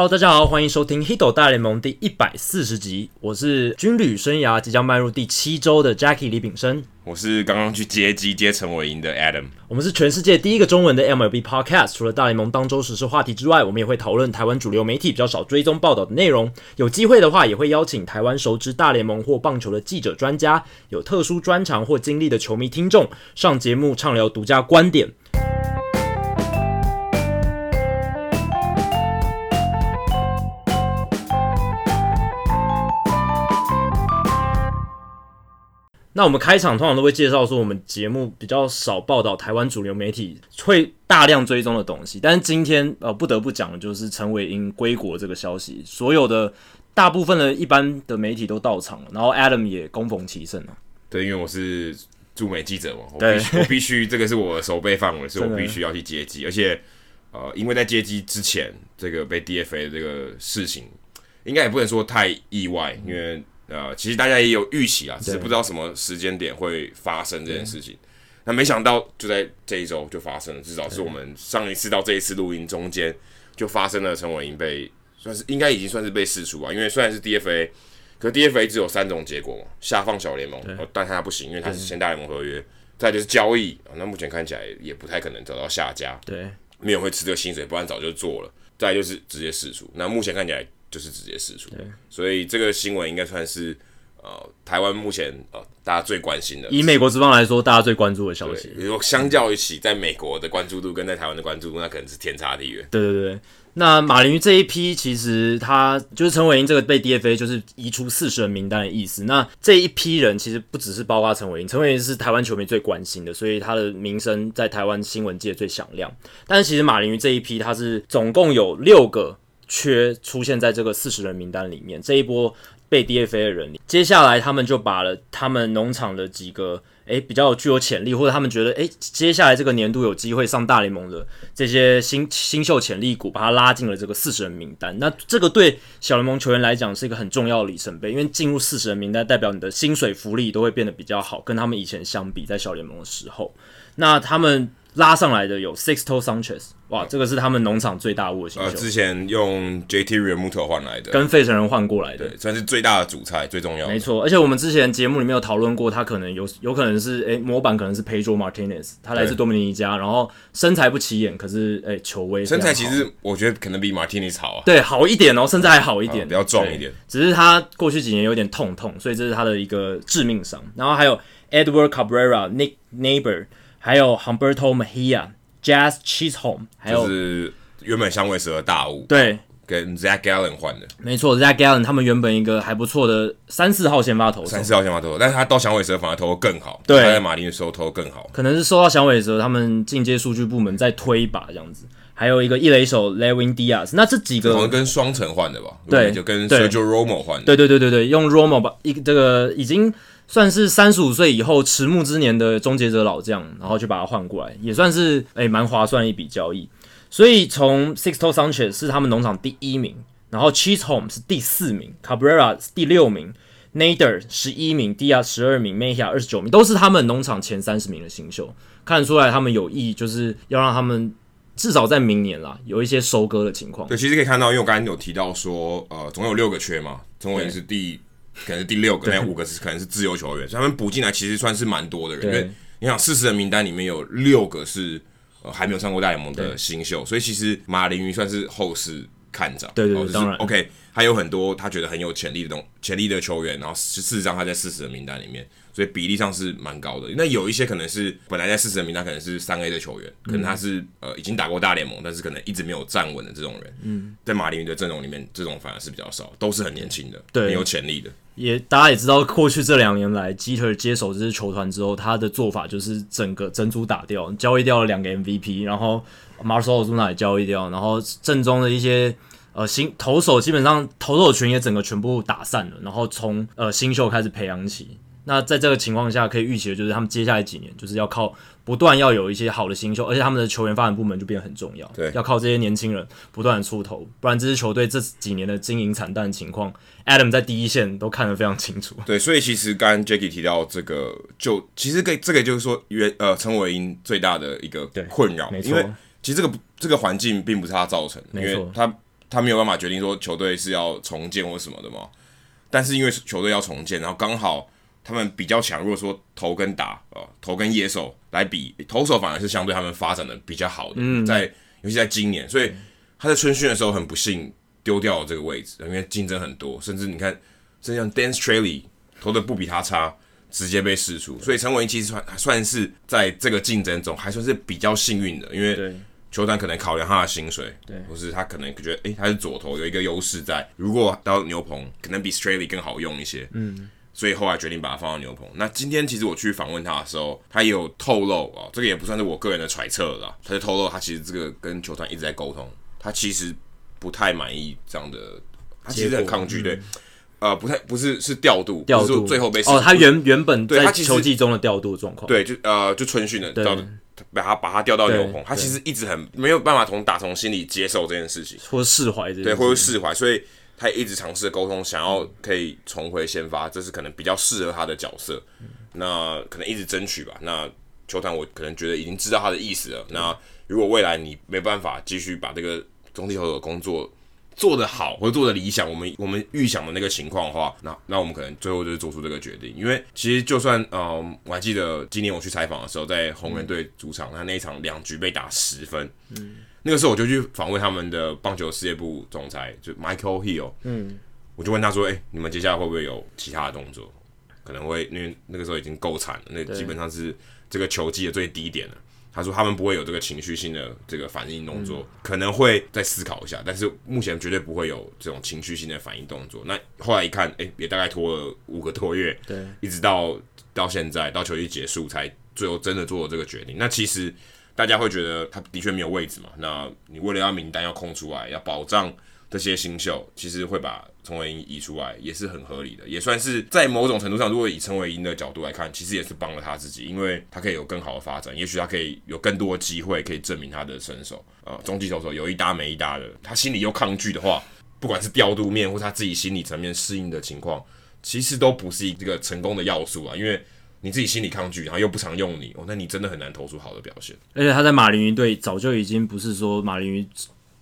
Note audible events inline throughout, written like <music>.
Hello，大家好，欢迎收听《Hito 大联盟》第一百四十集。我是军旅生涯即将迈入第七周的 Jackie 李炳生。我是刚刚去接机接陈伟英的 Adam。我们是全世界第一个中文的 MLB Podcast。除了大联盟当周时事话题之外，我们也会讨论台湾主流媒体比较少追踪报道的内容。有机会的话，也会邀请台湾熟知大联盟或棒球的记者、专家，有特殊专长或经历的球迷听众上节目畅聊独家观点。那我们开场通常都会介绍说，我们节目比较少报道台湾主流媒体会大量追踪的东西。但是今天呃，不得不讲的就是陈伟英归国这个消息，所有的大部分的一般的媒体都到场了，然后 Adam 也恭逢其盛了。对，因为我是驻美记者嘛，我必须我必须这个是我的守备范围，所以我必须要去接机。而且呃，因为在接机之前，这个被 DFA 的这个事情，应该也不能说太意外，因为。呃，其实大家也有预期啊，只是不知道什么时间点会发生这件事情。那没想到就在这一周就发生了，至少是我们上一次到这一次录音中间就发生了陈伟英被算是应该已经算是被释出啊。因为虽然是 DFA，可是 DFA 只有三种结果嘛，下放小联盟，但他不行，因为他是签大联盟合约。再就是交易，那目前看起来也不太可能找到下家，对，没有人会吃这个薪水，不然早就做了。再就是直接释出，那目前看起来。就是直接释出，所以这个新闻应该算是呃台湾目前呃大家最关心的。以美国之邦来说，大家最关注的消息。比如说，相较于起，在美国的关注度跟在台湾的关注度，那可能是天差地远。对对对，那马林鱼这一批，其实他就是陈伟英这个被 DFA 就是移出四十人名单的意思。那这一批人其实不只是包括陈伟英，陈伟英是台湾球迷最关心的，所以他的名声在台湾新闻界最响亮。但是其实马林鱼这一批，他是总共有六个。缺出现在这个四十人名单里面，这一波被 DFA 的人，接下来他们就把了他们农场的几个诶比较具有潜力，或者他们觉得诶接下来这个年度有机会上大联盟的这些新新秀潜力股，把他拉进了这个四十人名单。那这个对小联盟球员来讲是一个很重要的里程碑，因为进入四十人名单代表你的薪水福利都会变得比较好，跟他们以前相比，在小联盟的时候，那他们。拉上来的有 Sixto Sanchez，哇，这个是他们农场最大物的新秀。呃，之前用 JT Realmuto 换来的，跟费城人换过来的，对，算是最大的主菜，最重要的。没错，而且我们之前节目里面有讨论过，他可能有有可能是，诶，模板可能是 Pedro Martinez，他来自多米尼加，然后身材不起眼，可是，诶，球威。身材其实我觉得可能比 Martinez 好啊。对，好一点哦，身材还好一点，比较壮一点。只是他过去几年有点痛痛，所以这是他的一个致命伤。然后还有 Edward Cabrera、Nick Neighbor，还有 Humberto Mejia。Jazz Chisholm，还有就是原本响尾蛇的大物，对，跟 Zach Gallen 换的，没错，Zach Gallen 他们原本一个还不错的三四号先发投手，三四号先发投手，但是他到响尾蛇反而投的更好，对，他在马林的时候投的更好，可能是受到响尾蛇他们进阶数据部门再推一把这样子，还有一个一垒手 Levin Diaz，那这几个好像跟双城换的吧？对，就跟 Sergio Romo 换的，对对对对对，用 Romo 把一个这个已经。算是三十五岁以后迟暮之年的终结者老将，然后就把他换过来，也算是诶蛮划算一笔交易。所以从 Sixto Sanchez 是他们农场第一名，然后 Cheese Home 是第四名，Cabrera 是第六名，Nader 十一名，Dia 十二名，Mejia 二十九名，都是他们农场前三十名的新秀。看得出来他们有意就是要让他们至少在明年啦有一些收割的情况。对，其实可以看到，因为我刚才有提到说，呃，总有六个缺嘛，陈伟英是第。可能是第六个，那五个是可能是自由球员，所以他们补进来其实算是蛮多的人。因为你想，四十人名单里面有六个是呃还没有上过大联盟的新秀，所以其实马林鱼算是后世看涨。对对，对，就是、当然。OK，还有很多他觉得很有潜力的东潜力的球员，然后事实上他在四十人名单里面。所以比例上是蛮高的。那有一些可能是本来在四十人名单，可能是三 A 的球员，可能他是呃已经打过大联盟，但是可能一直没有站稳的这种人。嗯，在马林鱼的阵容里面，这种反而是比较少，都是很年轻的，对，很有潜力的。也大家也知道，过去这两年来，基特接手这支球团之后，他的做法就是整个珍珠打掉，交易掉了两个 MVP，然后 Marcell 也交易掉，然后正中的一些呃新投手基本上投手群也整个全部打散了，然后从呃新秀开始培养起。那在这个情况下，可以预期的就是他们接下来几年就是要靠不断要有一些好的新秀，而且他们的球员发展部门就变得很重要。对，要靠这些年轻人不断的出头，不然这支球队这几年的经营惨淡的情况，Adam 在第一线都看得非常清楚。对，所以其实刚刚 Jackie 提到这个，就其实给这个就是说，原呃陈伟英最大的一个困扰，因为其实这个这个环境并不是他造成的，因为他他没有办法决定说球队是要重建或什么的嘛。但是因为球队要重建，然后刚好他们比较强，如果说投跟打啊、呃，投跟野手来比，投手反而是相对他们发展的比较好的，嗯、在尤其在今年，所以他在春训的时候很不幸丢掉了这个位置，因为竞争很多，甚至你看，甚至像 Dan Straily 投的不比他差，直接被释出，所以陈伟殷其实算还算是在这个竞争中还算是比较幸运的，因为。球团可能考量他的薪水，对，或是他可能觉得，哎、欸，他是左投，有一个优势在。如果到牛棚，可能比 Straily 更好用一些，嗯，所以后来决定把它放到牛棚。那今天其实我去访问他的时候，他也有透露啊，这个也不算是我个人的揣测了，他就透露他其实这个跟球团一直在沟通，他其实不太满意这样的，他其实很抗拒，对，嗯、呃，不太不是是调度，调度最后被哦，他原原本在球季中的调度状况，对，就呃就春训的调度。把他把他调到牛棚，他其实一直很没有办法从打从心里接受这件事情，或者释怀这，对，或者释怀，所以他也一直尝试沟通，想要可以重回先发，这是可能比较适合他的角色。嗯、那可能一直争取吧。那球团我可能觉得已经知道他的意思了。嗯、那如果未来你没办法继续把这个中继投手的工作，做得好或者做得理想，我们我们预想的那个情况的话，那那我们可能最后就是做出这个决定。因为其实就算嗯、呃，我还记得今年我去采访的时候，在红人队主场，他那一场两局被打十分，嗯，那个时候我就去访问他们的棒球事业部总裁，就 Michael Hill，嗯，我就问他说，哎、欸，你们接下来会不会有其他的动作？可能会，因为那个时候已经够惨了，那基本上是这个球季的最低点了。他说他们不会有这个情绪性的这个反应动作，嗯、可能会再思考一下，但是目前绝对不会有这种情绪性的反应动作。那后来一看，哎、欸，也大概拖了五个多月，对，一直到到现在到球季结束才最后真的做了这个决定。那其实大家会觉得他的确没有位置嘛？那你为了要名单要空出来，要保障。这些新秀其实会把陈伟殷移出来，也是很合理的，也算是在某种程度上，如果以陈伟殷的角度来看，其实也是帮了他自己，因为他可以有更好的发展，也许他可以有更多的机会可以证明他的身手。呃，中继投手有一搭没一搭的，他心里又抗拒的话，不管是调度面或他自己心理层面适应的情况，其实都不是一个成功的要素啊，因为你自己心理抗拒，然后又不常用你，哦，那你真的很难投出好的表现。而且他在马林鱼队早就已经不是说马林鱼。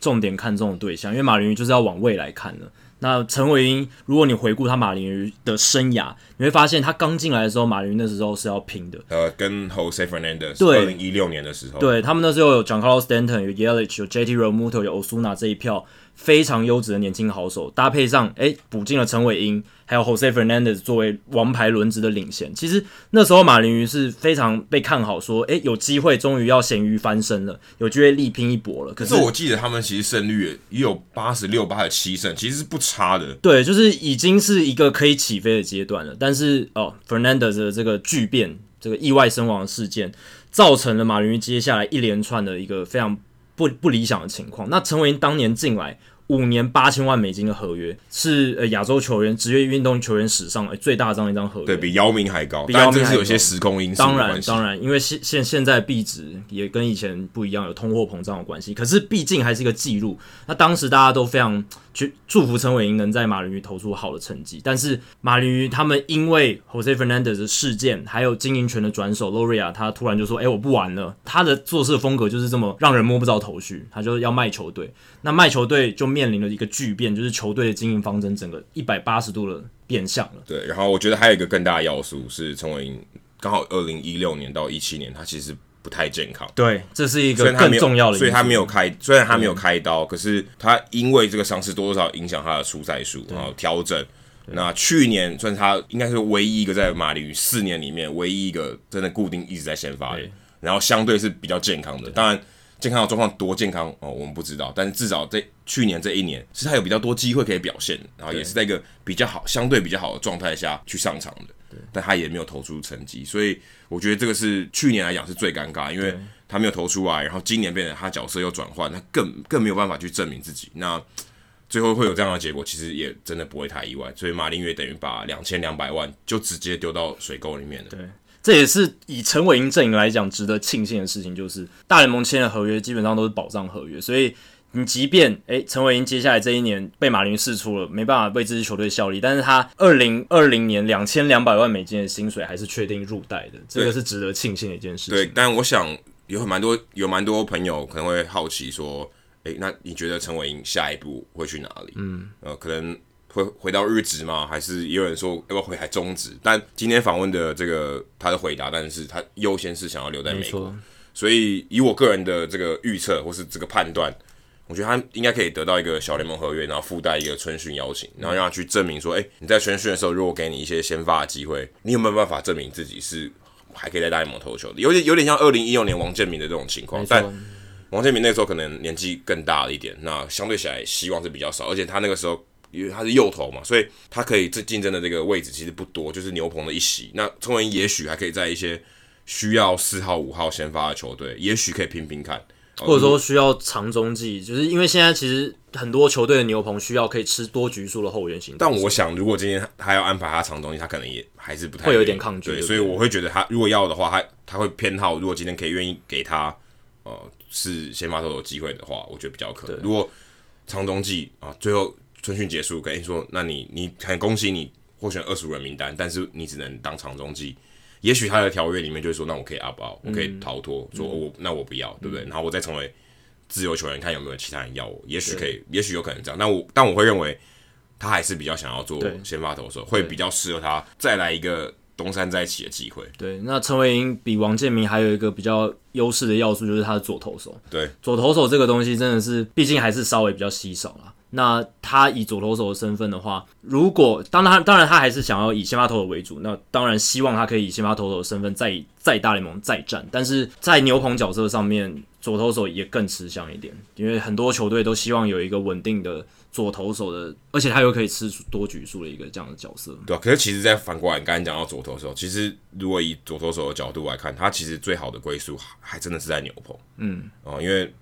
重点看中的对象，因为马林鱼就是要往未来看的。那陈伟英，如果你回顾他马林鱼的生涯，你会发现他刚进来的时候，马林鱼那时候是要拼的。呃，跟 Jose Fernandez，对，二零一六年的时候，对他们那时候有 j o h n c a r l o Stanton 有 Yelich，有 JT Realmuto，有 Osuna 这一票非常优质的年轻好手，搭配上诶补进了陈伟殷。还有 Jose Fernandez 作为王牌轮值的领衔，其实那时候马林鱼是非常被看好，说，诶、欸，有机会，终于要咸鱼翻身了，有机会力拼一搏了。可是，我记得他们其实胜率也有八十六、八十七胜，其实是不差的。对，就是已经是一个可以起飞的阶段了。但是哦，Fernandez 的这个巨变，这个意外身亡的事件，造成了马林鱼接下来一连串的一个非常不不理想的情况。那陈伟殷当年进来。五年八千万美金的合约是呃亚洲球员职业运动球员史上最大张一张合约，对，比姚明还高，比姚明是有些时空因素。当然当然，因为现现现在币值也跟以前不一样，有通货膨胀的关系。可是毕竟还是一个记录。那当时大家都非常去祝福陈伟殷能在马林鱼投出好的成绩，但是马林鱼他们因为 Jose Fernandez 的事件，还有经营权的转手 Loria，他突然就说：“哎、欸，我不玩了。”他的做事风格就是这么让人摸不着头绪，他就要卖球队。那卖球队就面临了一个巨变，就是球队的经营方针整个一百八十度的变相了。对，然后我觉得还有一个更大的要素是陈伟殷刚好二零一六年到一七年，他其实不太健康。对，这是一个更重要的，所以他没有开，虽然他没有开刀，可是他因为这个伤势多多少少影响他的出赛数，然后调整。那去年算是他应该是唯一一个在马林鱼四年里面唯一一个真的固定一直在先发的，然后相对是比较健康的，当然。健康的状况多健康哦，我们不知道，但是至少在去年这一年，是他有比较多机会可以表现，然后也是在一个比较好、相对比较好的状态下去上场的，但他也没有投出成绩，所以我觉得这个是去年来讲是最尴尬，因为他没有投出来，然后今年变成他角色又转换，他更更没有办法去证明自己，那最后会有这样的结果，其实也真的不会太意外，所以马林鱼等于把两千两百万就直接丢到水沟里面了。对。这也是以陈伟殷阵营来讲值得庆幸的事情，就是大联盟签的合约基本上都是保障合约，所以你即便诶陈伟英接下来这一年被马林试出了，没办法为这支球队效力，但是他二零二零年两千两百万美金的薪水还是确定入袋的，这个是值得庆幸的一件事情。对，但我想有很蛮多有蛮多朋友可能会好奇说，诶，那你觉得陈伟英下一步会去哪里？嗯，呃，可能会回到日职吗？还是也有人说要不要回台中职？但今天访问的这个他的回答，但是他优先是想要留在美国。所以以我个人的这个预测或是这个判断，我觉得他应该可以得到一个小联盟合约，然后附带一个春训邀请，然后让他去证明说，哎，你在春训的时候，如果给你一些先发的机会，你有没有办法证明自己是还可以在大联盟投球的？有点有点像二零一六年王建民的这种情况，但。王建民那时候可能年纪更大了一点，那相对起来希望是比较少，而且他那个时候因为他是右投嘛，所以他可以这竞争的这个位置其实不多，就是牛棚的一席。那陈文也许还可以在一些需要四号、五号先发的球队，也许可以拼拼看，或者说需要长中继，就是因为现在其实很多球队的牛棚需要可以吃多局数的后援型。但我想，如果今天他要安排他长中继，他可能也还是不太会有点抗拒，对，所以我会觉得他如果要的话，他他会偏好，如果今天可以愿意给他。呃，是先发投手机会的话，我觉得比较可能。如果长中继啊，最后春训结束，跟你说，那你你很恭喜你获选二十五人名单，但是你只能当长中继。也许他的条约里面就是说，那我可以 opt out，我可以逃脱，说我那我不要，对不对？然后我再成为自由球员，看有没有其他人要我。也许可以，也许有可能这样。但我但我会认为，他还是比较想要做先发投手，会比较适合他再来一个。东山再起的机会。对，那陈伟英比王建民还有一个比较优势的要素，就是他的左投手。对，左投手这个东西真的是，毕竟还是稍微比较稀少啦。那他以左投手的身份的话，如果当他当然他还是想要以先发投手为主，那当然希望他可以以先发投手的身份在在大联盟再战。但是在牛棚角色上面，左投手也更吃香一点，因为很多球队都希望有一个稳定的。左投手的，而且他又可以吃多局数的一个这样的角色，对啊，可是其实，在反过来，你刚才讲到左投手，其实如果以左投手的角度来看，他其实最好的归宿还真的是在牛棚。嗯，哦，因为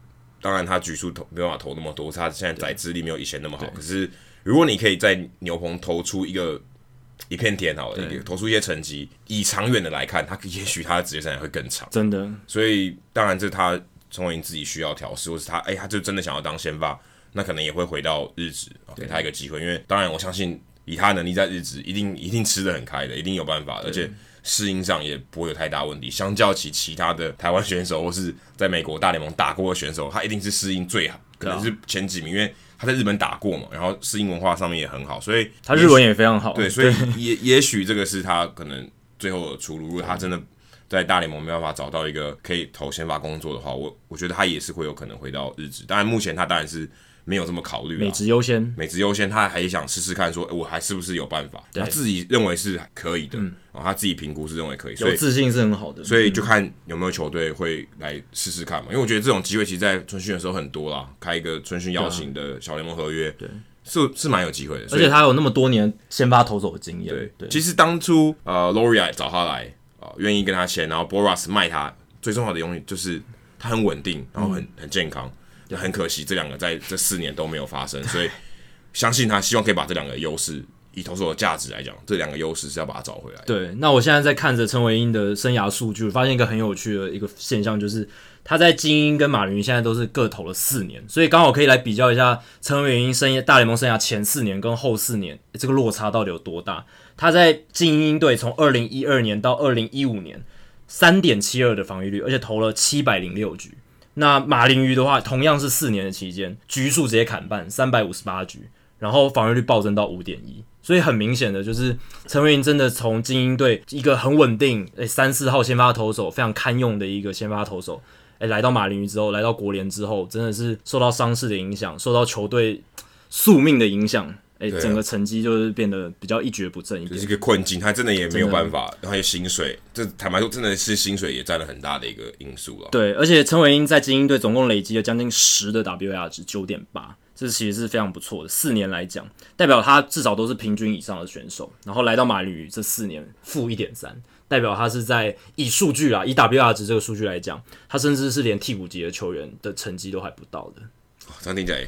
当然他局数投没办法投那么多，他现在载资力没有以前那么好。可是如果你可以在牛棚投出一个一片天，好了，一个投出一些成绩，以长远的来看，他也许他的职业生涯会更长。真的，所以当然这是他陈伟英自己需要调试，或是他哎、欸，他就真的想要当先发。那可能也会回到日职，给他一个机会，因为当然我相信以他的能力在日职一定一定吃得很开的，一定有办法，而且适应上也不会有太大问题。相较起其他的台湾选手或是在美国大联盟打过的选手，他一定是适应最好，可能是前几名，因为他在日本打过嘛，然后适应文化上面也很好，所以他日文也非常好。对，所以也也许这个是他可能最后的出路。如果他真的在大联盟没办法找到一个可以投先发工作的话，我我觉得他也是会有可能回到日职。当然，目前他当然是。没有这么考虑，美职优先，美职优先，他还想试试看，说我还是不是有办法？他自己认为是可以的，嗯，他自己评估是认为可以，所以有自信是很好的，所以就看有没有球队会来试试看嘛。因为我觉得这种机会其实，在春训的时候很多啦，开一个春训邀请的小联盟合约，对，是是蛮有机会的。而且他有那么多年先发投手的经验，对对。其实当初呃，Loria 找他来啊，愿意跟他签，然后 Boras 卖他，最重要的东西就是他很稳定，然后很很健康。很可惜，这两个在这四年都没有发生，所以 <laughs> 相信他希望可以把这两个优势，以投手的价值来讲，这两个优势是要把它找回来。对，那我现在在看着陈伟英的生涯数据，发现一个很有趣的一个现象，就是他在精英跟马林鱼现在都是各投了四年，所以刚好可以来比较一下陈伟英生涯大联盟生涯前四年跟后四年这个落差到底有多大。他在精英队从二零一二年到二零一五年，三点七二的防御率，而且投了七百零六局。那马林鱼的话，同样是四年的期间，局数直接砍半，三百五十八局，然后防御率暴增到五点一，所以很明显的就是陈伟英真的从精英队一个很稳定，诶三四号先发投手，非常堪用的一个先发投手，诶来到马林鱼之后，来到国联之后，真的是受到伤势的影响，受到球队宿命的影响。哎、欸，整个成绩就是变得比较一蹶不振一点，就是一个困境。他真的也没有办法，然后还有薪水，这坦白说，真的是薪水也占了很大的一个因素了。对，而且陈伟英在精英队总共累积了将近十的 WAR 值，九点八，这其实是非常不错的。四年来讲，代表他至少都是平均以上的选手。然后来到马林鱼这四年负一点三，代表他是在以数据啊，以 WAR 值这个数据来讲，他甚至是连替补级的球员的成绩都还不到的。这样听起来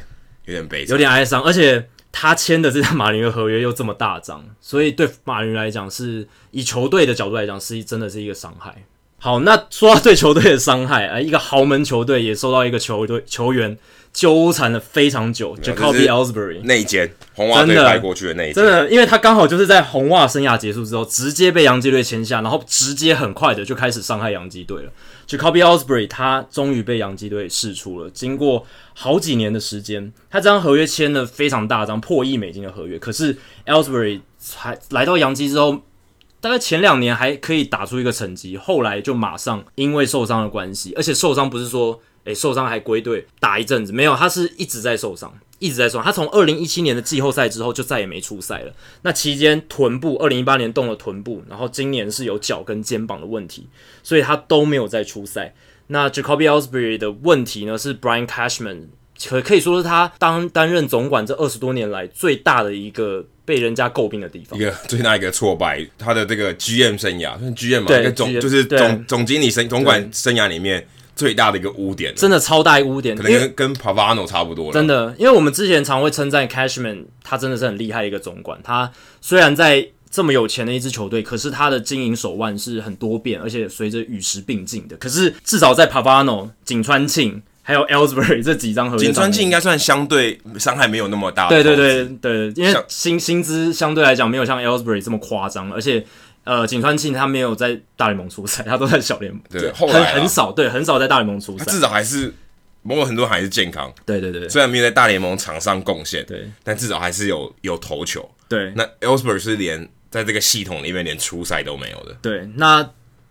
有点悲，有点哀伤，而且。他签的这张马林的合约又这么大张，所以对马林来讲，是以球队的角度来讲，是真的是一个伤害。好，那说到对球队的伤害啊，一个豪门球队也受到一个球队球员纠缠了非常久，Jacoby Ellsbury 内奸，红袜队带过去的内奸，真的，因为他刚好就是在红袜生涯结束之后，直接被洋基队签下，然后直接很快的就开始伤害洋基队了。Jacoby Ellsbury 他终于被洋基队释出了，经过好几年的时间，他这张合约签了非常大张破亿美金的合约，可是 Elsbury 才来到洋基之后。大概前两年还可以打出一个成绩，后来就马上因为受伤的关系，而且受伤不是说诶、受伤还归队打一阵子，没有，他是一直在受伤，一直在受伤。他从二零一七年的季后赛之后就再也没出赛了。那期间臀部，二零一八年动了臀部，然后今年是有脚跟肩膀的问题，所以他都没有再出赛。那 Jacoby Ellsbury 的问题呢，是 Brian Cashman 可可以说是他当担任总管这二十多年来最大的一个。被人家诟病的地方，一个最大一个挫败，他的这个 GM 生涯，算 GM 嘛，对总就是总总经理生总管生涯里面最大的一个污点，真的超大一个污点，可能跟跟 Pavano 差不多了。真的，因为我们之前常会称赞 Cashman，他真的是很厉害的一个总管。他虽然在这么有钱的一支球队，可是他的经营手腕是很多变，而且随着与时并进的。可是至少在 Pavano、井川庆。还有 Ellsbury 这几张合约，井川庆应该算相对伤害没有那么大。对对对对，因为薪薪资相对来讲没有像 Ellsbury 这么夸张，而且呃，井川庆他没有在大联盟出赛，他都在小联盟，对，后来很少，对，很少在大联盟出赛。至少还是某种很多还是健康。对对对，虽然没有在大联盟场上贡献，对，但至少还是有有投球。对，那 Ellsbury 是连在这个系统里面连初赛都没有的。对，那。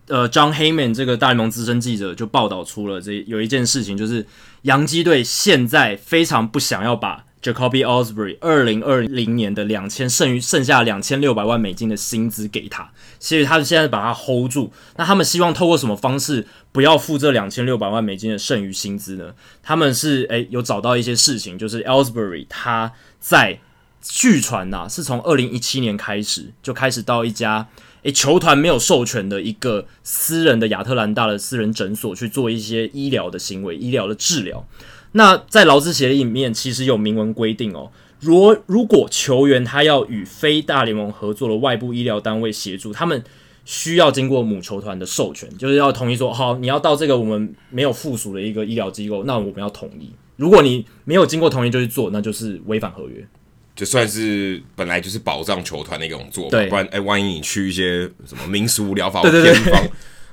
呃，John Heyman 这个大联盟资深记者就报道出了这有一件事情，就是洋基队现在非常不想要把 Jacoby Osbury 二零二零年的两千剩余剩下两千六百万美金的薪资给他，所以他们现在把他 hold 住。那他们希望透过什么方式不要付这两千六百万美金的剩余薪资呢？他们是诶有找到一些事情，就是 Ellsbury 他在据传呐是从二零一七年开始就开始到一家。诶，球团没有授权的一个私人的亚特兰大的私人诊所去做一些医疗的行为、医疗的治疗。那在劳资协议里面，其实有明文规定哦，如如果球员他要与非大联盟合作的外部医疗单位协助，他们需要经过母球团的授权，就是要同意说，好，你要到这个我们没有附属的一个医疗机构，那我们要同意。如果你没有经过同意就去做，那就是违反合约。就算是本来就是保障球团的一种做法，对不然哎、欸，万一你去一些什么民俗疗法或偏方，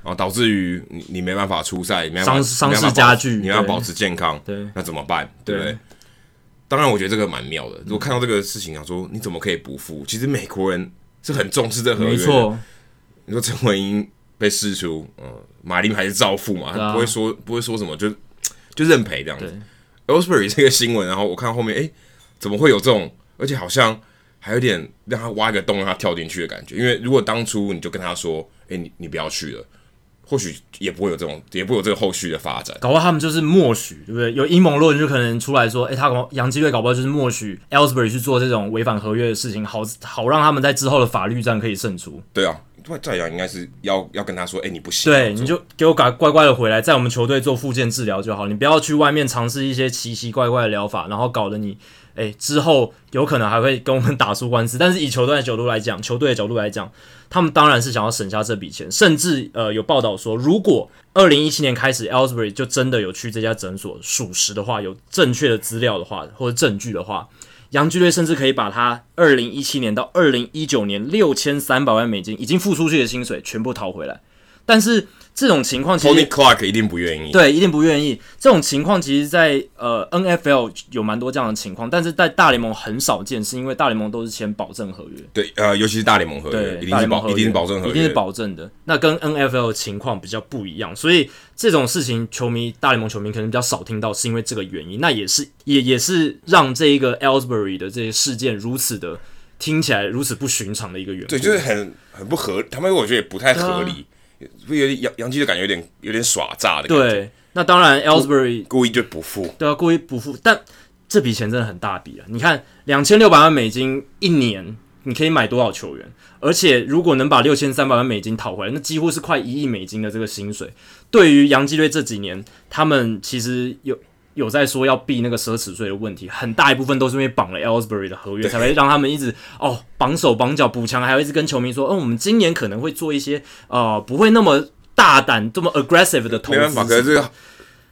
然后导致于你你没办法出赛，伤伤势加剧，你要保持健康，对，那怎么办？对不对？当然，我觉得这个蛮妙的。如果看到这个事情，想说你怎么可以不付？其实美国人是很重视这合约的。没错，你说陈文英被释出，嗯，马林还是照付嘛，他不会说不会说什么，就就认赔这样子。<laughs> Ellsbury 这个新闻，然后我看后面，哎、欸，怎么会有这种？而且好像还有点让他挖一个洞让他跳进去的感觉，因为如果当初你就跟他说：“哎、欸，你你不要去了”，或许也不会有这种，也不会有这个后续的发展。搞不好他们就是默许，对不对？有阴谋论就可能出来说：“哎、欸，他杨基队搞不好就是默许 Ellsbury 去做这种违反合约的事情，好好让他们在之后的法律战可以胜出。”对啊，再讲应该是要要跟他说：“哎、欸，你不行，对，你就给我赶乖乖的回来，在我们球队做复健治疗就好，你不要去外面尝试一些奇奇怪怪的疗法，然后搞得你。”诶，之后有可能还会跟我们打出官司，但是以球队的角度来讲，球队的角度来讲，他们当然是想要省下这笔钱，甚至呃有报道说，如果二零一七年开始，Ellsbury 就真的有去这家诊所属实的话，有正确的资料的话或者证据的话，洋基队甚至可以把他二零一七年到二零一九年六千三百万美金已经付出去的薪水全部讨回来，但是。这种情况其实，Tony Clark 一定不愿意。对，一定不愿意。这种情况其实在，在呃 NFL 有蛮多这样的情况，但是在大联盟很少见，是因为大联盟都是签保证合约。对，呃，尤其是大联盟合约，一定是保，一定是保证合约，一定是保证的。那跟 NFL 的情况比较不一样，所以这种事情，球迷大联盟球迷可能比较少听到，是因为这个原因。那也是，也也是让这一个 Ellsbury 的这些事件如此的听起来如此不寻常的一个原因。对，就是很很不合，他们我觉得也不太合理。会有点杨杨基的感觉，有点有点耍诈的感觉。对，那当然，Ellsbury 故意就不付，对啊，故意不付。但这笔钱真的很大笔啊！你看，两千六百万美金一年，你可以买多少球员？而且，如果能把六千三百万美金讨回来，那几乎是快一亿美金的这个薪水。对于杨基队这几年，他们其实有。有在说要避那个奢侈税的问题，很大一部分都是因为绑了 Ellsbury 的合约，才会让他们一直哦绑手绑脚补强，还有一直跟球迷说，嗯，我们今年可能会做一些呃不会那么大胆、这么 aggressive 的投资。没办法，可是这个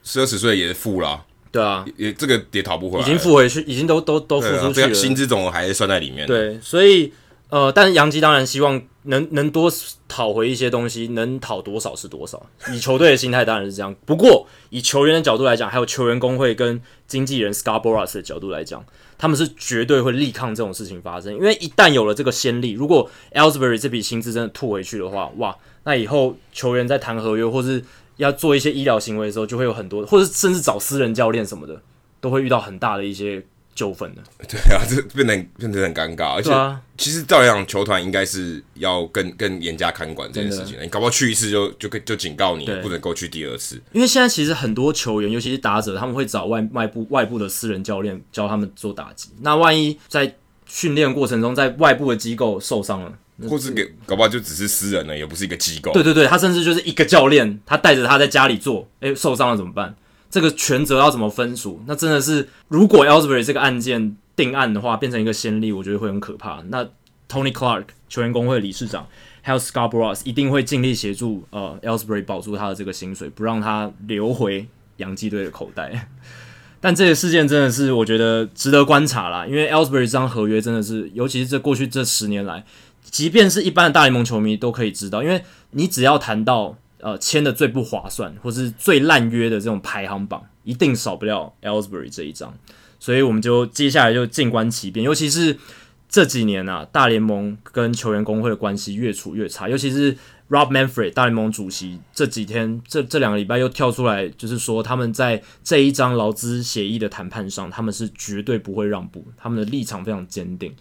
十二十岁也付了、啊。对啊，也这个也讨不回来，已经付回去，已经都都都付出去了，薪资总额还是算在里面。对，所以呃，但是洋基当然希望能能多讨回一些东西，能讨多少是多少。以球队的心态当然是这样，不过以球员的角度来讲，还有球员工会跟经纪人 Scott Boras 的角度来讲，他们是绝对会力抗这种事情发生，因为一旦有了这个先例，如果 Ellsbury 这笔薪资真的吐回去的话，哇，那以后球员在谈合约或是要做一些医疗行为的时候，就会有很多，或者甚至找私人教练什么的，都会遇到很大的一些纠纷的。对啊，这变得变得很尴尬。而且，其实照理讲，球团应该是要更更严加看管这件事情。你搞不好去一次就就就警告你，不能够去第二次。因为现在其实很多球员，尤其是打者，他们会找外外部外部的私人教练教他们做打击。那万一在训练过程中，在外部的机构受伤了？或是给搞不好就只是私人了，也不是一个机构。对对对，他甚至就是一个教练，他带着他在家里做，诶，受伤了怎么办？这个权责要怎么分属？那真的是，如果 Ellsbury 这个案件定案的话，变成一个先例，我觉得会很可怕。那 Tony Clark 球员工会理事长还有 Scott Boras 一定会尽力协助呃 Ellsbury 保住他的这个薪水，不让他流回洋基队的口袋。<laughs> 但这个事件真的是我觉得值得观察啦，因为 Ellsbury 这张合约真的是，尤其是这过去这十年来。即便是一般的大联盟球迷都可以知道，因为你只要谈到呃签的最不划算或是最烂约的这种排行榜，一定少不了 Ellsbury 这一张，所以我们就接下来就静观其变。尤其是这几年啊，大联盟跟球员工会的关系越处越差，尤其是 Rob Manfred 大联盟主席这几天这这两个礼拜又跳出来，就是说他们在这一张劳资协议的谈判上，他们是绝对不会让步，他们的立场非常坚定。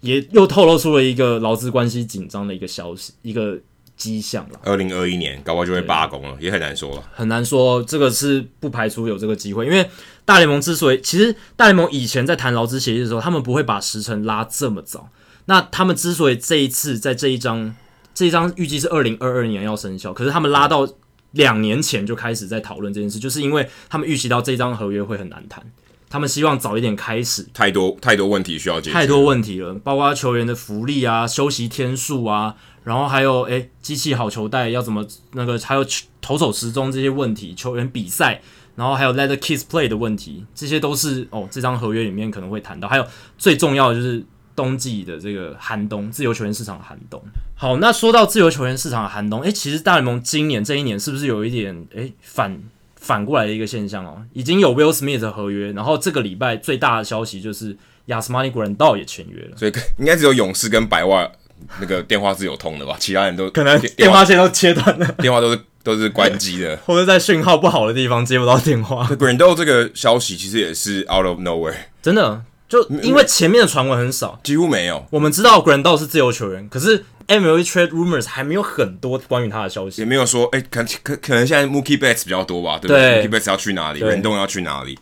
也又透露出了一个劳资关系紧张的一个消息，一个迹象了。二零二一年搞不好就会罢工了，也很难说了。很难说，这个是不排除有这个机会。因为大联盟之所以，其实大联盟以前在谈劳资协议的时候，他们不会把时程拉这么早。那他们之所以这一次在这一张，这一张预计是二零二二年要生效，可是他们拉到两年前就开始在讨论这件事，就是因为他们预期到这张合约会很难谈。他们希望早一点开始，太多太多问题需要解决，太多问题了，包括球员的福利啊、休息天数啊，然后还有诶机器好球带要怎么那个，还有投手时钟这些问题，球员比赛，然后还有 let the kids play 的问题，这些都是哦这张合约里面可能会谈到，还有最重要的就是冬季的这个寒冬，自由球员市场的寒冬。好，那说到自由球员市场的寒冬，诶，其实大联盟今年这一年是不是有一点诶反？反过来的一个现象哦，已经有 Will Smith 的合约，然后这个礼拜最大的消息就是 Yasmani Grandal 也签约了，所以应该只有勇士跟白袜那个电话是有通的吧，其他人都可能电话线都切断了，电话都是都是关机的，<laughs> 或者在讯号不好的地方接不到电话。Grandal 这个消息其实也是 out of nowhere，真的就因为前面的传闻很少，几乎没有。我们知道 Grandal 是自由球员，可是。MLB trade rumors 还没有很多关于他的消息，也没有说，哎、欸，可可可能现在 Mookie Betts 比较多吧，对不对，对？Mookie Betts 要去哪里？Grandal 要去哪里？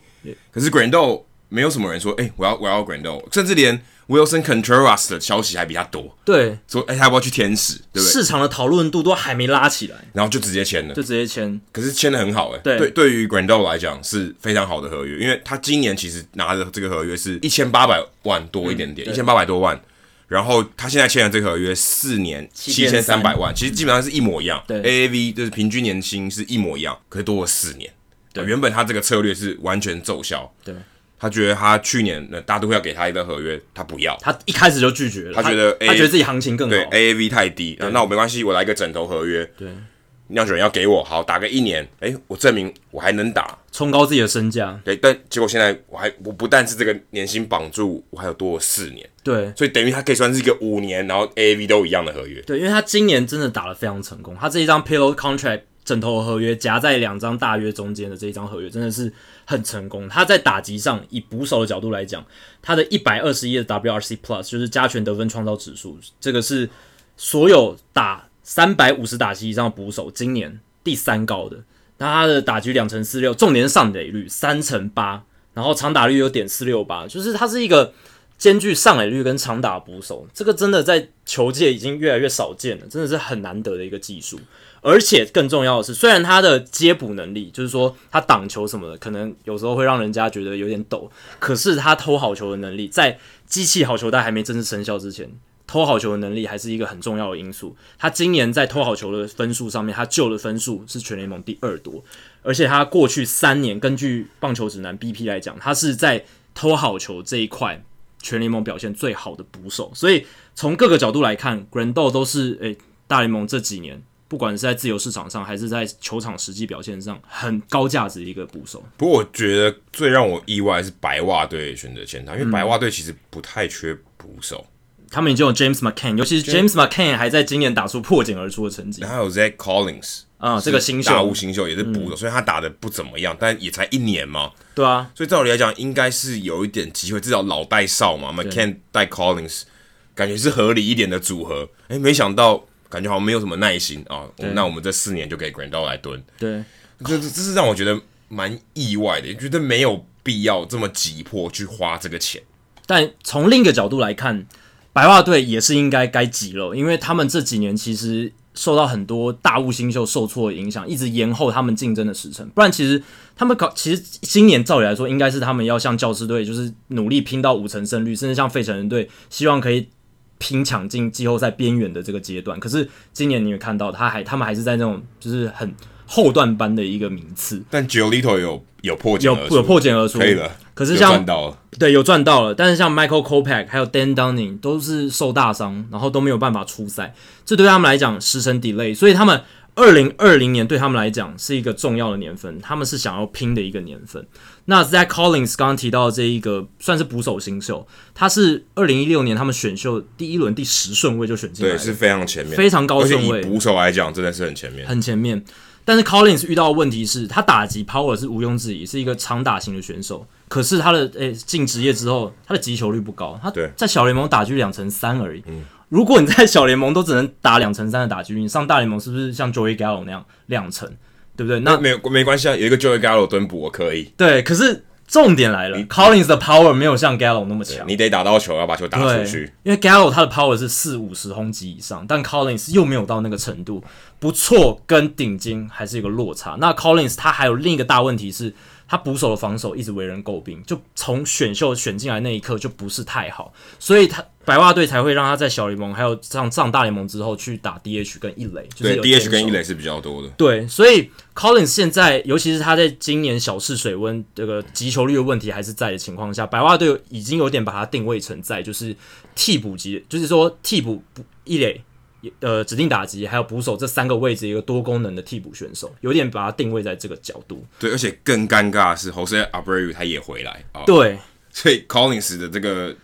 可是 Grandal 没有什么人说，哎、欸，我要我要 Grandal，甚至连 Wilson Contreras 的消息还比他多。对，说，哎、欸，他要不要去天使？对不对？市场的讨论度都还没拉起来，然后就直接签了，就直接签。可是签的很好，哎，对，对，对于 Grandal 来讲是非常好的合约，因为他今年其实拿的这个合约是一千八百万多一点点，一千八百多万。然后他现在签的这个合约四年七千三百万，其实基本上是一模一样。对，AAV 就是平均年薪是一模一样，可是多了四年。对，原本他这个策略是完全奏效。对，他觉得他去年那大都会要给他一个合约，他不要，他一开始就拒绝了。他觉得他，他觉得自己行情更好。对，AAV 太低，那我没关系，我来一个枕头合约。对。酿酒人要给我好打个一年，哎，我证明我还能打，冲高自己的身价。对，但结果现在我还我不但是这个年薪绑住，我还有多四年。对，所以等于他可以算是一个五年，然后 AAV 都一样的合约。对，因为他今年真的打得非常成功，他这一张 Pillow Contract 枕头合约夹在两张大约中间的这一张合约真的是很成功。他在打击上，以捕手的角度来讲，他的一百二十一的 WRC Plus 就是加权得分创造指数，这个是所有打三百五十打击以上的捕手今年。第三高的，那他的打击两成四六，重点上垒率三成八，然后长打率有点四六八，就是他是一个兼具上垒率跟长打捕手，这个真的在球界已经越来越少见了，真的是很难得的一个技术。而且更重要的是，虽然他的接捕能力，就是说他挡球什么的，可能有时候会让人家觉得有点抖，可是他偷好球的能力，在机器好球带还没正式生效之前。偷好球的能力还是一个很重要的因素。他今年在偷好球的分数上面，他救的分数是全联盟第二多，而且他过去三年根据棒球指南 BP 来讲，他是在偷好球这一块全联盟表现最好的捕手。所以从各个角度来看，Grandal 都是诶、大联盟这几年。不管是在自由市场上，还是在球场实际表现上，很高价值的一个捕手。不过，我觉得最让我意外的是白袜队选择签他，因为白袜队其实不太缺捕手，嗯、他们已经有 James McCann，尤其是 James McCann 还在今年打出破茧而出的成绩。还有 Zach Collins 啊，这个新秀，大物新秀也是捕手，嗯、所以他打的不怎么样，但也才一年嘛。对啊，所以照理来讲，应该是有一点机会，至少老带少嘛。McCann 带 Collins，感觉是合理一点的组合。哎、欸，没想到。感觉好像没有什么耐心啊，那我们这四年就给 Grandal 来蹲。对，这这是让我觉得蛮意外的，觉得没有必要这么急迫去花这个钱。但从另一个角度来看，白袜队也是应该该急了，因为他们这几年其实受到很多大物新秀受挫的影响，一直延后他们竞争的时程。不然，其实他们搞，其实今年照理来说，应该是他们要向教师队，就是努力拼到五成胜率，甚至像费城人队，希望可以。拼抢进季后赛边缘的这个阶段，可是今年你也看到，他还他们还是在那种就是很后段班的一个名次。但 Giolito 有有破有有破茧而出，可以了。可是像对有赚到了，但是像 Michael Kopech 还有 Dan Dunning 都是受大伤，然后都没有办法出赛，这对他们来讲时程 delay，所以他们。二零二零年对他们来讲是一个重要的年份，他们是想要拼的一个年份。那 Zach Collins 刚刚提到的这一个算是捕手新秀，他是二零一六年他们选秀第一轮第十顺位就选进来，对，是非常前面，非常高顺位。捕手来讲，真的是很前面，很前面。但是 Collins 遇到的问题是他打击 power 是毋庸置疑，是一个长打型的选手。可是他的诶进职业之后，他的击球率不高，他在小联盟打击两成三而已。嗯如果你在小联盟都只能打两成三的打击率，你上大联盟是不是像 Joey Gallo 那样两成，对不对？那没没关系啊，有一个 Joey Gallo 蹲补我可以。对，可是重点来了，Collins 的 power 没有像 Gallo 那么强，你得打到球，要把球打出去。因为 Gallo 他的 power 是四五十轰击以上，但 Collins 又没有到那个程度，不错，跟顶尖还是一个落差。那 Collins 他还有另一个大问题是。他捕手的防守一直为人诟病，就从选秀选进来那一刻就不是太好，所以他白袜队才会让他在小联盟还有上上大联盟之后去打 DH 跟一垒，对，DH 跟一垒是比较多的。对，所以 Collins 现在尤其是他在今年小试水温，这个击球率的问题还是在的情况下，白袜队已经有点把他定位成在就是替补级，就是说替补一垒。呃，指定打击还有捕手这三个位置，一个多功能的替补选手，有点把它定位在这个角度。对，而且更尴尬的是，Jose Abreu 他也回来啊。对，<laughs> 所以 Collins 的这个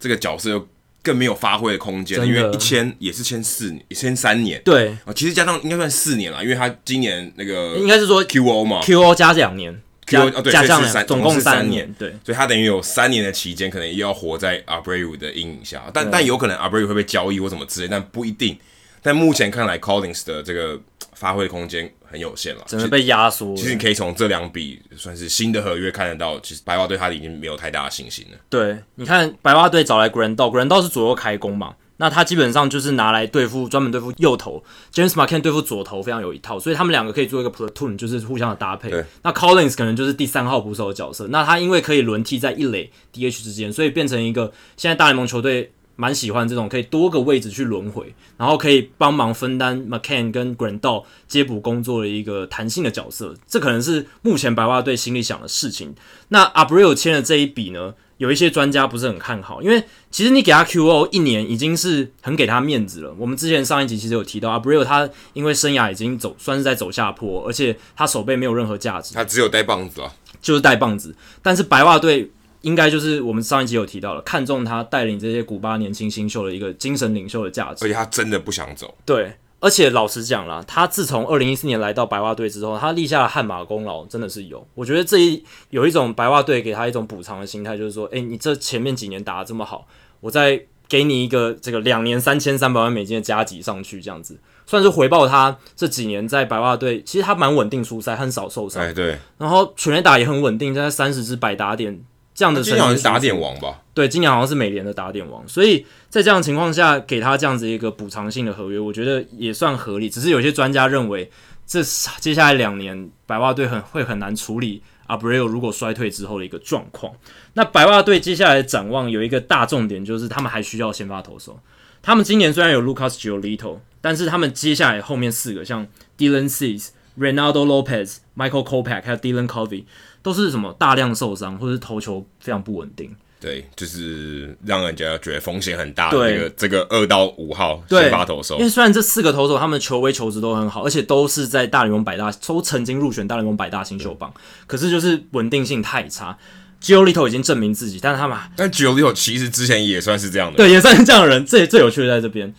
这个角色又更没有发挥的空间，因为一签也是签四年，签三年。对啊，其实加上应该算四年了，因为他今年那个应该是说 QO 嘛，QO 加两年。加哦，对，加上三，总共三年，对，所以他等于有三年的期间，可能又要活在 Abreu 的阴影下，但但有可能 Abreu 会被交易或什么之类，但不一定。但目前看来，Collins 的这个发挥空间很有限了，真的被压缩。其实你可以从这两笔算是新的合约看得到，其实白袜队他已经没有太大的信心了。对，你看白袜队找来 Grandal，Grandal 是左右开弓嘛，那他基本上就是拿来对付专门对付右投，James McCann 对付左投非常有一套，所以他们两个可以做一个 platoon，就是互相的搭配。那 Collins 可能就是第三号捕手的角色，那他因为可以轮替在一垒 DH 之间，所以变成一个现在大联盟球队。蛮喜欢这种可以多个位置去轮回，然后可以帮忙分担 McCann 跟 Grandal 接补工作的一个弹性的角色。这可能是目前白袜队心里想的事情。那 Abreu 签的这一笔呢，有一些专家不是很看好，因为其实你给他 QO 一年已经是很给他面子了。我们之前上一集其实有提到 Abreu 他因为生涯已经走算是在走下坡，而且他手背没有任何价值，他只有带棒子啊，就是带棒子。但是白袜队。应该就是我们上一集有提到了，看中他带领这些古巴年轻新秀的一个精神领袖的价值，而且他真的不想走。对，而且老实讲啦，他自从二零一四年来到白袜队之后，他立下了汗马功劳，真的是有。我觉得这一有一种白袜队给他一种补偿的心态，就是说，哎、欸，你这前面几年打的这么好，我再给你一个这个两年三千三百万美金的加给上去，这样子算是回报他这几年在白袜队，其实他蛮稳定出赛，很少受伤。哎，对。然后全垒打也很稳定，在三十支百打点。这样的成绩，今年好像是打点王吧？对，今年好像是美联的打点王，所以在这样的情况下，给他这样子一个补偿性的合约，我觉得也算合理。只是有些专家认为，这接下来两年白袜队很会很难处理 Abreu 如果衰退之后的一个状况。那白袜队接下来的展望有一个大重点，就是他们还需要先发投手。他们今年虽然有 Lucas Giolito，但是他们接下来后面四个像 Dylan Cease、Reynaldo Lopez、Michael Kopech 还有 Dylan Covey 都是什么大量受伤，或者是投球非常不稳定。对，就是让人家觉得风险很大的这个这个二到五号先发投手。因为虽然这四个投手他们球威球质都很好，而且都是在大联盟百大都曾经入选大联盟百大新秀榜，可是就是稳定性太差。Giolito 已经证明自己，但是他们但 Giolito 其实之前也算是这样的，对，也算是这样的人。最最有趣的在这边，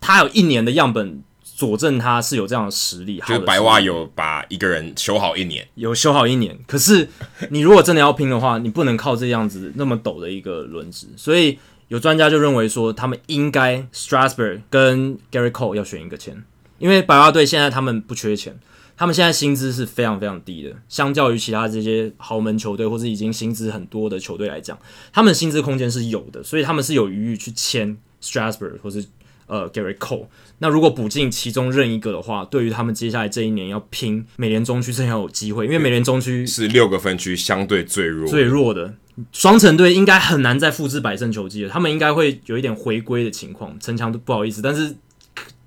他有一年的样本。佐证他是有这样的实力，就是白袜有把一个人修好一年，<laughs> 有修好一年。可是你如果真的要拼的话，你不能靠这样子那么陡的一个轮值。所以有专家就认为说，他们应该 Strasburg 跟 Gerrit Cole 要选一个签，因为白袜队现在他们不缺钱，他们现在薪资是非常非常低的，相较于其他这些豪门球队或是已经薪资很多的球队来讲，他们薪资空间是有的，所以他们是有余裕去签 Strasburg 或是。呃，Gerrit Cole，那如果补进其中任一个的话，对于他们接下来这一年要拼美联中区是很有机会，因为美联中区是六个分区相对最弱最弱的双城队，应该很难再复制百胜球季了。他们应该会有一点回归的情况，城墙都不好意思，但是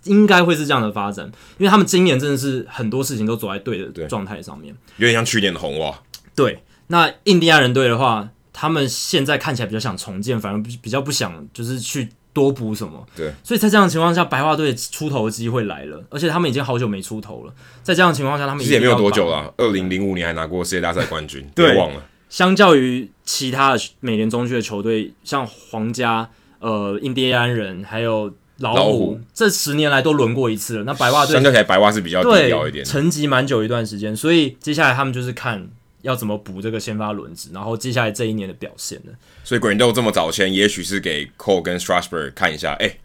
应该会是这样的发展，因为他们今年真的是很多事情都走在对的状态上面，有点像去年的红袜。对，那印第安人队的话，他们现在看起来比较想重建，反而比较不想就是去。多补什么？对，所以在这样的情况下，白袜队出头的机会来了，而且他们已经好久没出头了。在这样的情况下，他们其实也没有多久了，二零零五年还拿过世界大赛冠军，别忘了。相较于其他的美联中区的球队，像皇家、呃，印第安人还有老虎，老虎这十年来都轮过一次了。那白袜队相较起来，白袜是比较低调一点，沉寂蛮久一段时间，所以接下来他们就是看。要怎么补这个先发轮值，然后接下来这一年的表现呢？所以 Grandal 这么早签，也许是给 Cole 跟 Strasburg 看一下，哎、欸，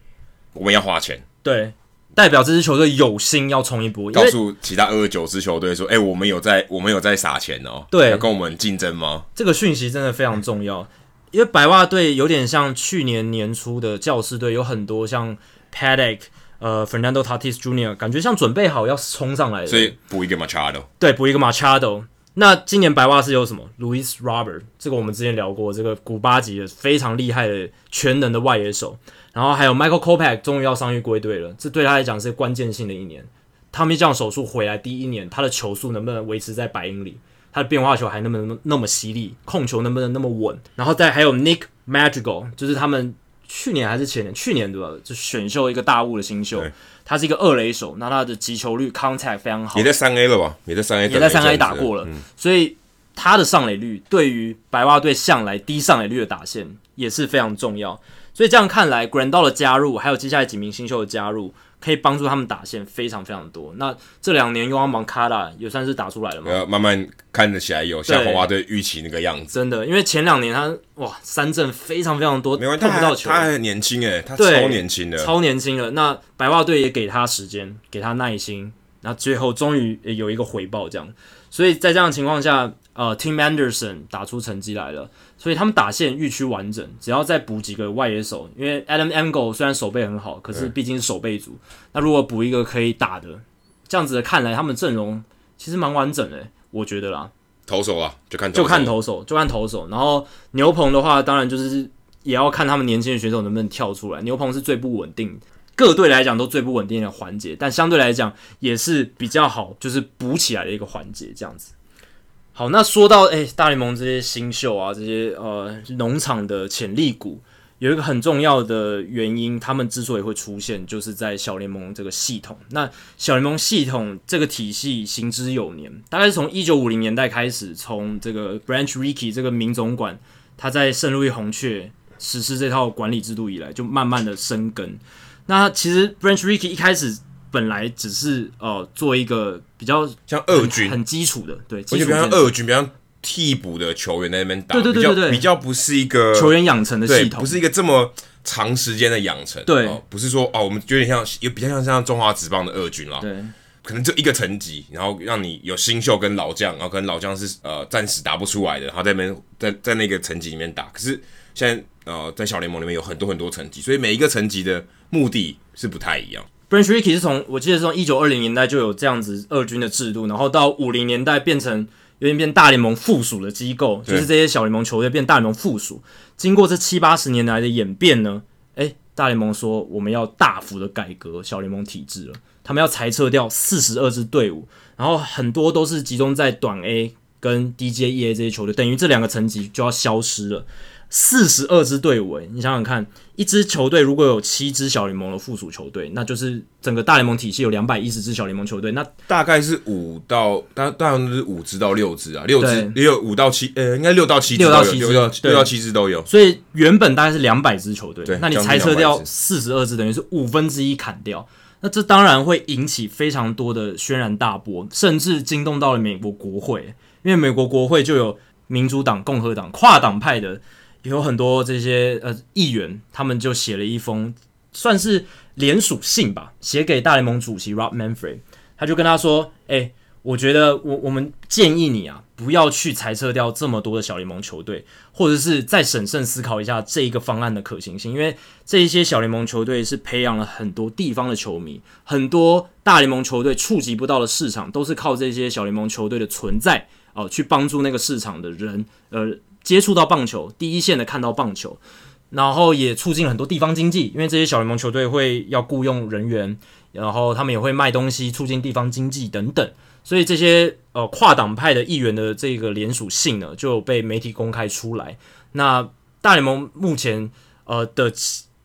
我们要花钱，对，代表这支球队有心要冲一波，告诉其他二十九支球队说，哎、欸，我们有在，我们有在撒钱哦，对，要跟我们竞争吗？这个讯息真的非常重要，因为白袜队有点像去年年初的教士队，有很多像 Paddock 呃，Fernando Tatis Jr.，感觉像准备好要冲上来的，所以补一个 Machado，对，补一个 Machado。那今年白袜是有什么？Louis Robert，这个我们之前聊过，这个古巴籍的非常厉害的全能的外野手。然后还有 Michael Kopech 终于要伤愈归队了，这对他来讲是关键性的一年。Tommy John 手术回来第一年，他的球速能不能维持在百英里？他的变化球还能不能那么犀利？控球能不能那么稳？然后再还有 Nick Madrigal，就是他们去年还是前年，去年对吧？就选秀一个大物的新秀。他是一个二垒手，那他的击球率 contact 非常好，也在三 A 了吧？也在三 A，也在三 A 打过了，嗯、所以他的上垒率对于白袜队向来低上垒率的打线也是非常重要。所以这样看来，Grandal 的加入，还有接下来几名新秀的加入。可以帮助他们打线非常非常多。那这两年 Yoan Moncada 也算是打出来了嘛？慢慢看得起来有像红袜队预期那个样子。真的，因为前两年他哇三振非常非常多，碰不到球。他还很年轻诶，他超年轻的，超年轻的。那白袜队也给他时间，给他耐心，那最后终于有一个回报这样。所以在这样的情况下，呃，Tim Anderson 打出成绩来了。所以他们打线预区完整，只要再补几个外野手，因为 Adam Engel 虽然手背很好，可是毕竟是守备组。嗯、那如果补一个可以打的，这样子的看来，他们阵容其实蛮完整的，我觉得啦。投手啊，就看就看投手，就看投手。然后牛棚的话，当然就是也要看他们年轻的选手能不能跳出来。牛棚是最不稳定，各队来讲都最不稳定的环节，但相对来讲也是比较好，就是补起来的一个环节，这样子。好，那说到诶、大联盟这些新秀啊，这些呃农场的潜力股，有一个很重要的原因，他们之所以会出现，就是在小联盟这个系统。那小联盟系统这个体系行之有年，大概是从一九五零年代开始，从这个 Branch Rickey 这个名总管他在圣路易红雀实施这套管理制度以来，就慢慢的生根。那其实 Branch Rickey 一开始。本来只是呃做一个比较像二军。很基础的，对，而且比较像二军，比较替补的球员在那边打，对对对对对，比较不是一个球员养成的系统，不是一个这么长时间的养成，对，不是说哦，我们有点像，也比较像像中华职棒的二军啦，对，可能就一个层级，然后让你有新秀跟老将，然后可能老将是呃暂时打不出来的，然后在那边在在那个层级里面打，可是现在呃在小联盟里面有很多很多层级，所以每一个层级的目的是不太一样。Branch Rickey 是从我记得是从一九二零年代就有这样子二军的制度，然后到五零年代变成有点变大联盟附属的机构，就是这些小联盟球队变大联盟附属。经过这七八十年来的演变呢，诶，大联盟说我们要大幅的改革小联盟体制了，他们要裁撤掉四十二支队伍，然后很多都是集中在短 A 跟 DJEA 这些球队，等于这两个层级就要消失了。四十二支队伍，诶，你想想看，一支球队如果有七支小联盟的附属球队，那就是整个大联盟体系有两百一十支小联盟球队，那大概是五到大大概是五支到六支啊，六支也有五到七，呃，应该六到七支，六到七支，六到七支都有。所以原本大概是两百支球队，那你裁撤掉四十二支，等于是五分之一砍掉，那这当然会引起非常多的轩然大波，甚至惊动到了美国国会，因为美国国会就有民主党、共和党跨党派的。有很多这些呃议员，他们就写了一封算是联署信吧，写给大联盟主席 Rob Manfred，他就跟他说：“哎、我觉得我我们建议你啊，不要去裁撤掉这么多的小联盟球队，或者是再审慎思考一下这一个方案的可行性，因为这一些小联盟球队是培养了很多地方的球迷，很多大联盟球队触及不到的市场，都是靠这些小联盟球队的存在哦、去帮助那个市场的人，呃。”接触到棒球，第一线的看到棒球，然后也促进了很多地方经济，因为这些小联盟球队会要雇佣人员，然后他们也会卖东西，促进地方经济等等。所以这些呃跨党派的议员的这个联署信呢，就被媒体公开出来。那大联盟目前呃的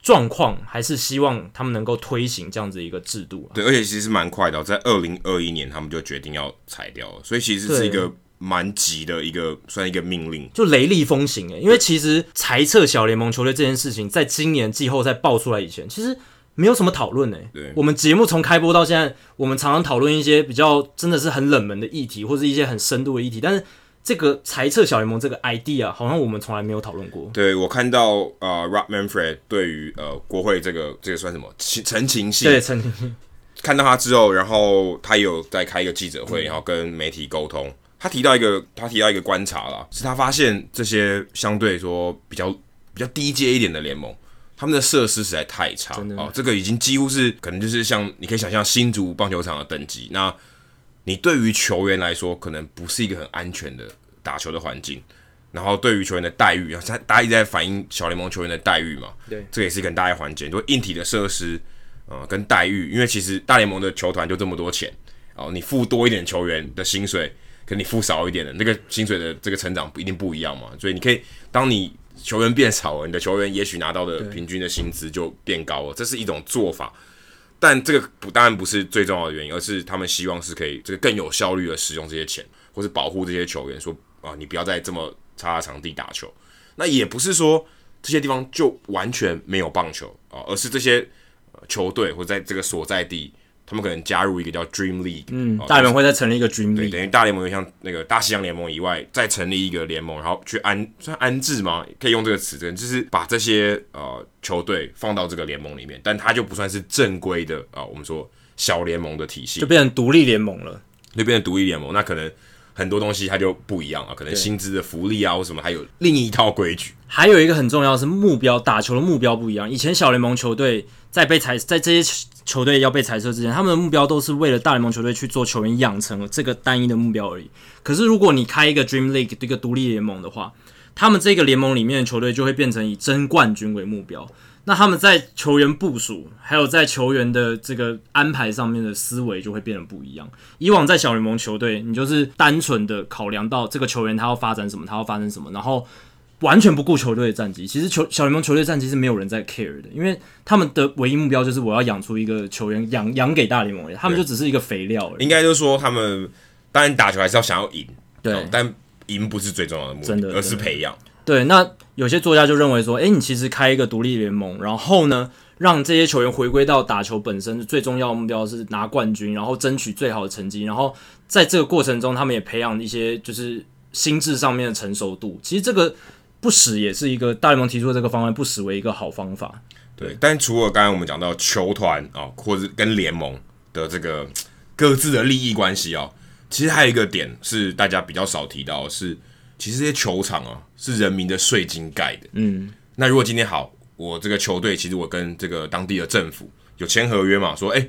状况，还是希望他们能够推行这样子一个制度。对，而且其实蛮快的，在二零二一年他们就决定要裁掉了，所以其实是一个。蛮急的一个，算一个命令，就雷厉风行诶。因为其实裁撤小联盟球队这件事情，在今年季后赛爆出来以前，其实没有什么讨论诶。对，我们节目从开播到现在，我们常常讨论一些比较真的是很冷门的议题，或是一些很深度的议题。但是这个裁撤小联盟这个 idea，好像我们从来没有讨论过。对，我看到呃，Rob Manfred 对于呃国会这个这个算什么陈情信？对，陈情信。看到他之后，然后他有在开一个记者会，然后跟媒体沟通。他提到一个，他提到一个观察啦，是他发现这些相对说比较比较低阶一点的联盟，他们的设施实在太差哦，这个已经几乎是可能就是像你可以想象新竹棒球场的等级。那你对于球员来说，可能不是一个很安全的打球的环境。然后对于球员的待遇，他大家一直在反映小联盟球员的待遇嘛，对，这也是一个很大的环节，就硬体的设施，呃，跟待遇，因为其实大联盟的球团就这么多钱哦，你付多一点球员的薪水。跟你付少一点的那个薪水的这个成长不一定不一样嘛，所以你可以，当你球员变少了，你的球员也许拿到的平均的薪资就变高了，这是一种做法。但这个不当然不是最重要的原因，而是他们希望是可以这个更有效率的使用这些钱，或是保护这些球员，说啊，你不要再这么差的场地打球。那也不是说这些地方就完全没有棒球啊，而是这些球队或在这个所在地。他们可能加入一个叫 Dream League，嗯，大联盟会再成立一个 Dream League，对，等于大联盟像那个大西洋联盟以外，再成立一个联盟，然后去安算安置吗？可以用这个词，就是把这些呃球队放到这个联盟里面，但它就不算是正规的啊、呃，我们说小联盟的体系，就变成独立联盟了，就变成独立联盟，那可能很多东西它就不一样啊，可能薪资的福利啊或什么，还有另一套规矩。还有一个很重要是目标，打球的目标不一样。以前小联盟球队在被裁，在这些球队要被裁撤之前，他们的目标都是为了大联盟球队去做球员养成这个单一的目标而已。可是如果你开一个 Dream League 一个独立联盟的话，他们这个联盟里面的球队就会变成以争冠军为目标。那他们在球员部署，还有在球员的这个安排上面的思维就会变得不一样。以往在小联盟球队，你就是单纯的考量到这个球员他要发展什么，他要发生什么，然后。完全不顾球队的战绩，其实球小联盟球队战绩是没有人在 care 的，因为他们的唯一目标就是我要养出一个球员养养给大联盟，他们就只是一个肥料而已。应该就是说，他们当然打球还是要想要赢，对，哦、但赢不是最重要的目的，真的，而是培养。对，那有些作家就认为说，诶、欸，你其实开一个独立联盟，然后呢，让这些球员回归到打球本身，最重要的目标是拿冠军，然后争取最好的成绩，然后在这个过程中，他们也培养一些就是心智上面的成熟度。其实这个。不死也是一个大联盟提出的这个方案，不死为一个好方法。对，但除了刚才我们讲到球团啊、哦，或者跟联盟的这个各自的利益关系啊、哦，其实还有一个点是大家比较少提到的是，其实这些球场啊是人民的税金盖的。嗯，那如果今天好，我这个球队其实我跟这个当地的政府有签合约嘛，说哎，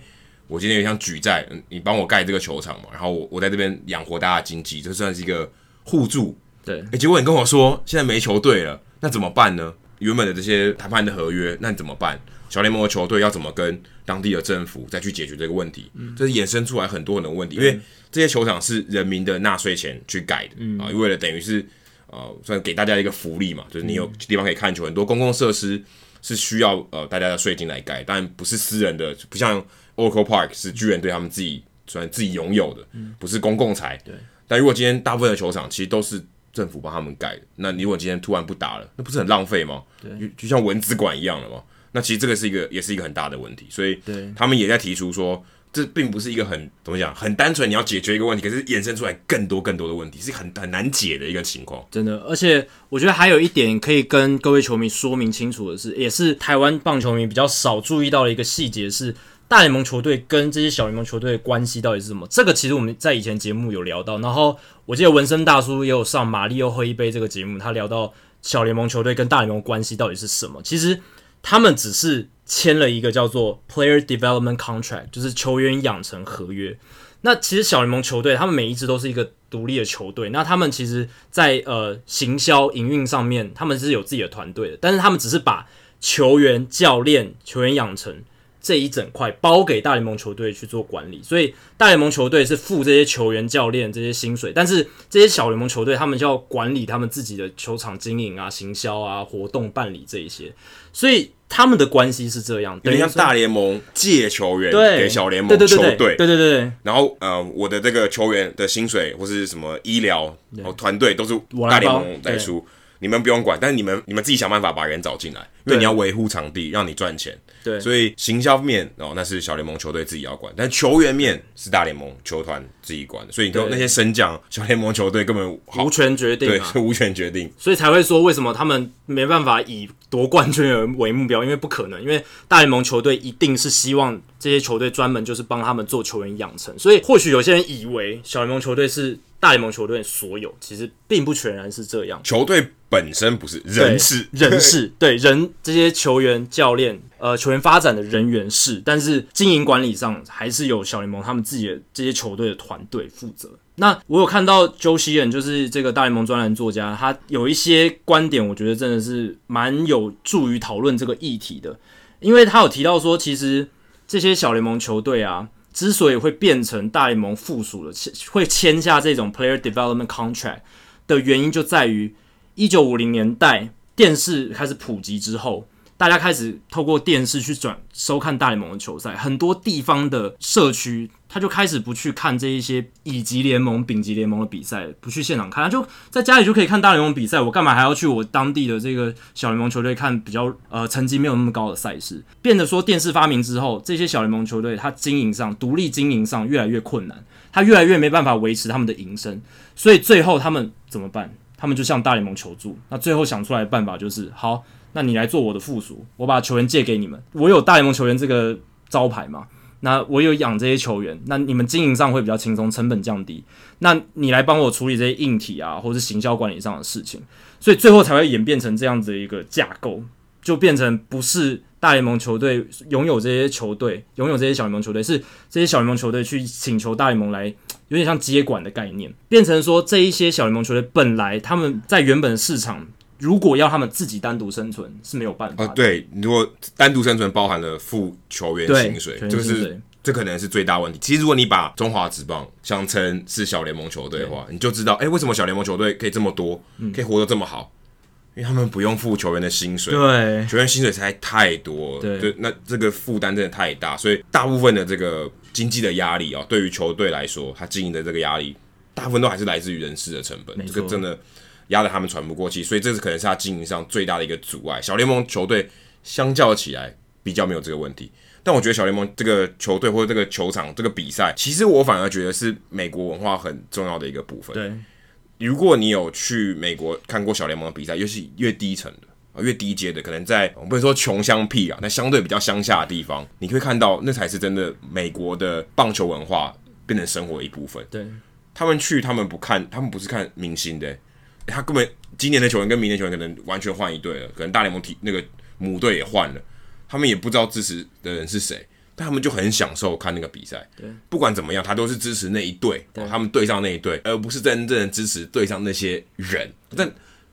我今天有想举债，你帮我盖这个球场嘛，然后我我在这边养活大家的经济，这算是一个互助。对，哎，结果你跟我说现在没球队了，那怎么办呢？原本的这些谈判的合约，那你怎么办？小联盟的球队要怎么跟当地的政府再去解决这个问题？嗯，这是衍生出来很多很多问题，因为这些球场是人民的纳税钱去盖的，嗯啊，为了等于是呃，算给大家一个福利嘛，就是你有地方可以看球，很多公共设施是需要呃大家的税金来盖，但不是私人的，不像 Oracle Park 是巨人队他们自己算自己拥有的，不是公共财。对，但如果今天大部分的球场其实都是政府帮他们改的，那你如果今天突然不打了，那不是很浪费吗？对，就就像蚊子馆一样了嘛？那其实这个是一个，也是一个很大的问题，所以他们也在提出说，这并不是一个很怎么讲，很单纯你要解决一个问题，可是衍生出来更多更多的问题，是很很难解的一个情况。真的，而且我觉得还有一点可以跟各位球迷说明清楚的是，也是台湾棒球迷比较少注意到的一个细节是，大联盟球队跟这些小联盟球队的关系到底是什么？这个其实我们在以前节目有聊到，然后我记得纹身大叔也有上马里奥喝一杯这个节目，他聊到小联盟球队跟大联盟关系到底是什么？其实。他们只是签了一个叫做 Player Development Contract，就是球员养成合约。那其实小联盟球队，他们每一支都是一个独立的球队。那他们其实，在呃行销营运上面，他们是有自己的团队的。但是他们只是把球员、教练、球员养成这一整块包给大联盟球队去做管理。所以大联盟球队是付这些球员、教练这些薪水，但是这些小联盟球队他们就要管理他们自己的球场经营啊、行销啊、活动办理这一些。所以他们的关系是这样，等于像大联盟借球员给小联盟球队，对对对对。然后呃，我的这个球员的薪水或是什么医疗团队都是大联盟来出。你们不用管，但是你们你们自己想办法把人找进来，因为你要维护场地，让你赚钱。对，所以行销面哦，那是小联盟球队自己要管，但球员面是大联盟球团自己管的。所以你说那些升降小联盟球队根本无权决定，对，是无权决定。所以才会说为什么他们没办法以夺冠军而为目标，因为不可能，因为大联盟球队一定是希望这些球队专门就是帮他们做球员养成。所以或许有些人以为小联盟球队是。大联盟球队所有其实并不全然是这样，球队本身不是人事，人事对人 <laughs> 这些球员、教练、呃球员发展的人员是，但是经营管理上还是有小联盟他们自己的这些球队的团队负责。那我有看到 Joe Sheehan 就是这个大联盟专栏作家，他有一些观点，我觉得真的是蛮有助于讨论这个议题的，因为他有提到说，其实这些小联盟球队啊。之所以会变成大联盟附属的，会签下这种 player development contract 的原因，就在于一九五零年代电视开始普及之后。大家开始透过电视去转收看大联盟的球赛，很多地方的社区他就开始不去看这一些乙级联盟、丙级联盟的比赛，不去现场看，他就在家里就可以看大联盟比赛。我干嘛还要去我当地的这个小联盟球队看比较呃成绩没有那么高的赛事？变得说电视发明之后，这些小联盟球队他经营上独立经营上越来越困难，他越来越没办法维持他们的营生，所以最后他们怎么办？他们就向大联盟求助。那最后想出来的办法就是好。那你来做我的附属，我把球员借给你们，我有大联盟球员这个招牌嘛？那我有养这些球员，那你们经营上会比较轻松，成本降低。那你来帮我处理这些硬体啊，或是行销管理上的事情，所以最后才会演变成这样子的一个架构，就变成不是大联盟球队拥有这些球队，拥有这些小联盟球队，是这些小联盟球队去请求大联盟来，有点像接管的概念，变成说这一些小联盟球队本来他们在原本的市场。如果要他们自己单独生存是没有办法的。哦，对，如果单独生存包含了付球员薪水，这个是这可能是最大问题。其实如果你把中华职棒想成是小联盟球队的话，你就知道，哎，为什么小联盟球队可以这么多，可以活得这么好？因为他们不用付球员的薪水，对，球员薪水才太多，对，那这个负担真的太大，所以大部分的这个经济的压力啊，对于球队来说，他经营的这个压力，大部分都还是来自于人事的成本，这个真的。压得他们喘不过气，所以这是可能是他经营上最大的一个阻碍。小联盟球队相较起来比较没有这个问题，但我觉得小联盟这个球队或者这个球场这个比赛，其实我反而觉得是美国文化很重要的一个部分。对，如果你有去美国看过小联盟的比赛，尤其越低层的啊，越低阶的，可能在我们不能说穷乡僻壤，但相对比较乡下的地方，你可以看到那才是真的美国的棒球文化变成生活的一部分。对，他们去，他们不看，他们不是看明星的、欸。他根本今年的球员跟明年球员可能完全换一队了，可能大联盟体那个母队也换了，他们也不知道支持的人是谁，但他们就很享受看那个比赛。对，不管怎么样，他都是支持那一队，哦，他们对上那一队，而不是真正的支持对上那些人。但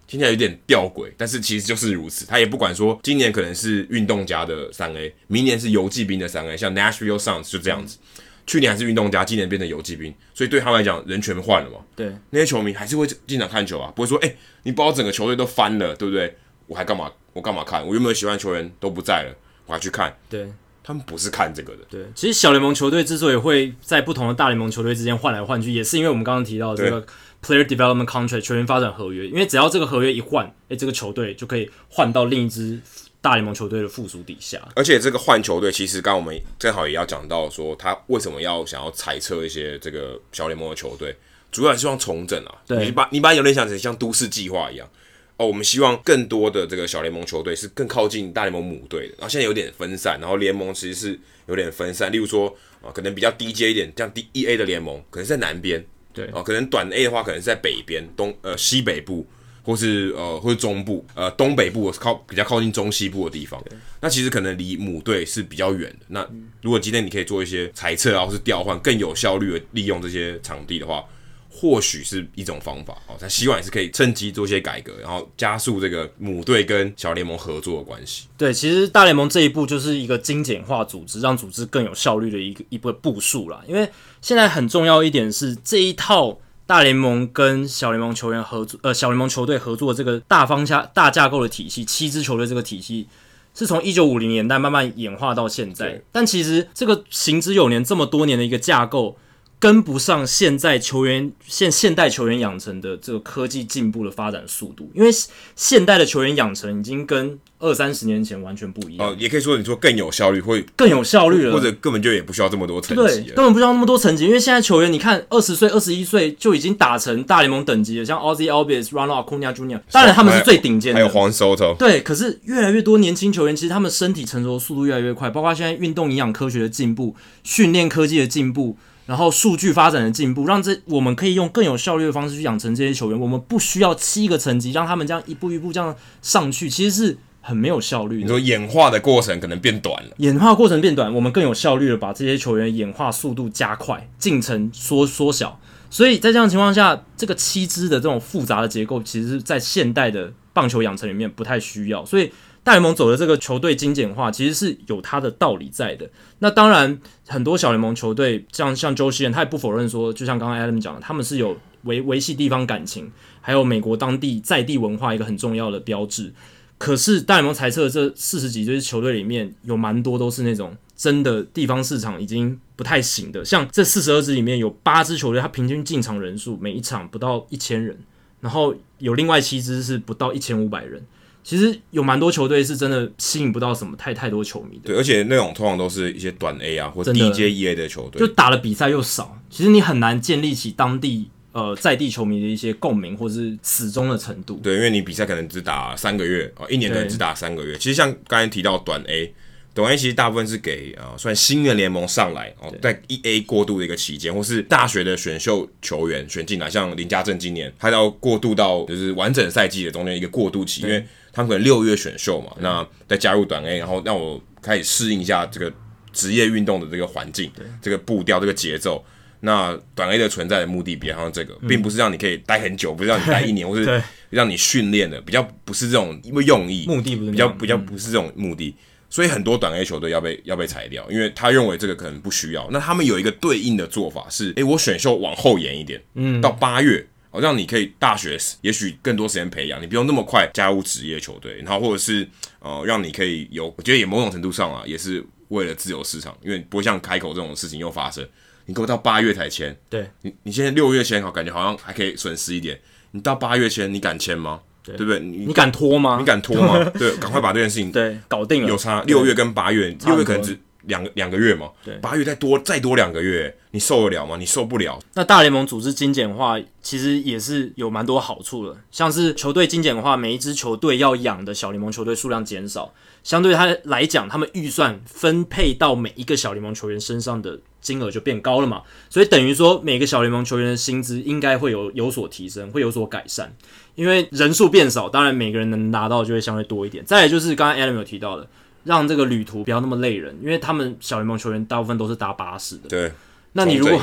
听起来有点吊诡，但是其实就是如此。他也不管说，今年可能是运动家的三 A，明年是游骑兵的三 A，像 Nashville Sounds 就这样子。嗯去年还是运动家，今年变成游击兵，所以对他们来讲，人全换了嘛。对，那些球迷还是会经常看球啊，不会说，哎、欸，你把我整个球队都翻了，对不对？我还干嘛？我干嘛看？我原本喜欢球员都不在了，我还去看。对，他们不是看这个的。对，其实小联盟球队之所以会在不同的大联盟球队之间换来换去，也是因为我们刚刚提到这个 player development contract 球员发展合约，因为只要这个合约一换，哎、欸，这个球队就可以换到另一支。大联盟球队的附属底下，而且这个换球队，其实刚刚我们正好也要讲到说，他为什么要想要裁撤一些这个小联盟的球队，主要是希望重整啊。对，你把你把有点想成像都市计划一样。哦，我们希望更多的这个小联盟球队是更靠近大联盟母队的，然后现在有点分散，然后联盟其实是有点分散，例如说啊，可能比较低阶一点，像 D E A 的联盟，可能是在南边，对。哦，可能短 A 的话，可能是在北边东呃西北部。或是呃，或是中部，呃，东北部靠比较靠近中西部的地方，那其实可能离母队是比较远的。那如果今天你可以做一些裁撤啊，或是调换，更有效率的利用这些场地的话，或许是一种方法。哦，他希望也是可以趁机做一些改革，然后加速这个母队跟小联盟合作的关系。对，其实大联盟这一步就是一个精简化组织，让组织更有效率的一个一个步数啦。因为现在很重要一点是这一套。大联盟跟小联盟球员合作，呃，小联盟球队合作这个大方向、大架构的体系，七支球队这个体系，是从一九五零年代慢慢演化到现在。但其实这个行之有年，这么多年的一个架构。跟不上现在球员现现代球员养成的这个科技进步的发展速度，因为现代的球员养成已经跟二三十年前完全不一样。哦，也可以说你说更有效率，会更有效率了，或者根本就也不需要这么多层级，对，根本不需要那么多层级，因为现在球员你看二十岁、二十一岁就已经打成大联盟等级了，像 Albies、Ronald Acuna Jr.，当然他们是最顶尖的，还有 Juan Soto。对，可是越来越多年轻球员，其实他们身体成熟的速度越来越快，包括现在运动营养科学的进步、训练科技的进步。然后数据发展的进步，让这我们可以用更有效率的方式去养成这些球员。我们不需要七个层级，让他们这样一步一步这样上去，其实是很没有效率。你说演化的过程可能变短了，演化过程变短，我们更有效率的把这些球员演化速度加快，进程缩缩小。所以在这样情况下，这个七支的这种复杂的结构，其实在现代的棒球养成里面不太需要。所以。大联盟走的这个球队精简化，其实是有它的道理在的。那当然，很多小联盟球队，像像 Joe Sheehan，他也不否认说，就像刚刚 Adam 讲的，他们是有维维系地方感情，还有美国当地在地文化一个很重要的标志。可是大联盟裁撤的这四十几支球队里面，有蛮多都是那种真的地方市场已经不太行的。像这四十二支里面有八支球队，它平均进场人数每一场不到一千人，然后有另外七支是不到一千五百人。其实有蛮多球队是真的吸引不到什么太太多球迷的，对，而且那种通常都是一些短 A 啊或者低阶 EA 的球队，就打的比赛又少，其实你很难建立起当地呃在地球迷的一些共鸣或是死忠的程度。对，因为你比赛可能只打三个月啊，一年可能只打三个月。其实像刚才提到短 A，短 A 其实大部分是给啊、呃、算新人联盟上来哦，在 EA 过渡的一个期间，或是大学的选秀球员选进来，像林家正今年他要过渡到就是完整赛季的中间一个过渡期，因为。他们可能六月选秀嘛，那再加入短 A，然后让我开始适应一下这个职业运动的这个环境，这个步调、这个节奏。那短 A 的存在的目的，比方说这个，并不是让你可以待很久，不是让你待一年，或是 <laughs> 让你训练的，比较不是这种因为用意，目的不是比较比较不是这种目的。所以很多短 A 球队要被要被裁掉，因为他认为这个可能不需要。那他们有一个对应的做法是，诶，我选秀往后延一点，嗯，到八月。好让你可以大学也许更多时间培养，你不用那么快加入职业球队，然后或者是呃让你可以有，我觉得也某种程度上啊，也是为了自由市场，因为不会像开口这种事情又发生，你给我到八月才签，对你你现在六月签好，感觉好像还可以损失一点，你到八月签，你敢签吗？对，对不对？你你敢拖吗？你敢拖吗？对，赶快把这件事情 <laughs> 对搞定了，有差六月跟八月，六月可能只。两个两个月嘛，对，八月再多再多两个月，你受得了吗？你受不了。那大联盟组织精简化其实也是有蛮多好处的，像是球队精简化，每一支球队要养的小联盟球队数量减少，相对他来讲，他们预算分配到每一个小联盟球员身上的金额就变高了嘛，所以等于说每个小联盟球员的薪资应该会有有所提升，会有所改善，因为人数变少，当然每个人能拿到就会相对多一点。再来就是刚刚 Adam 有提到的。让这个旅途不要那么累人，因为他们小联盟球员大部分都是搭巴士的。对，那你如果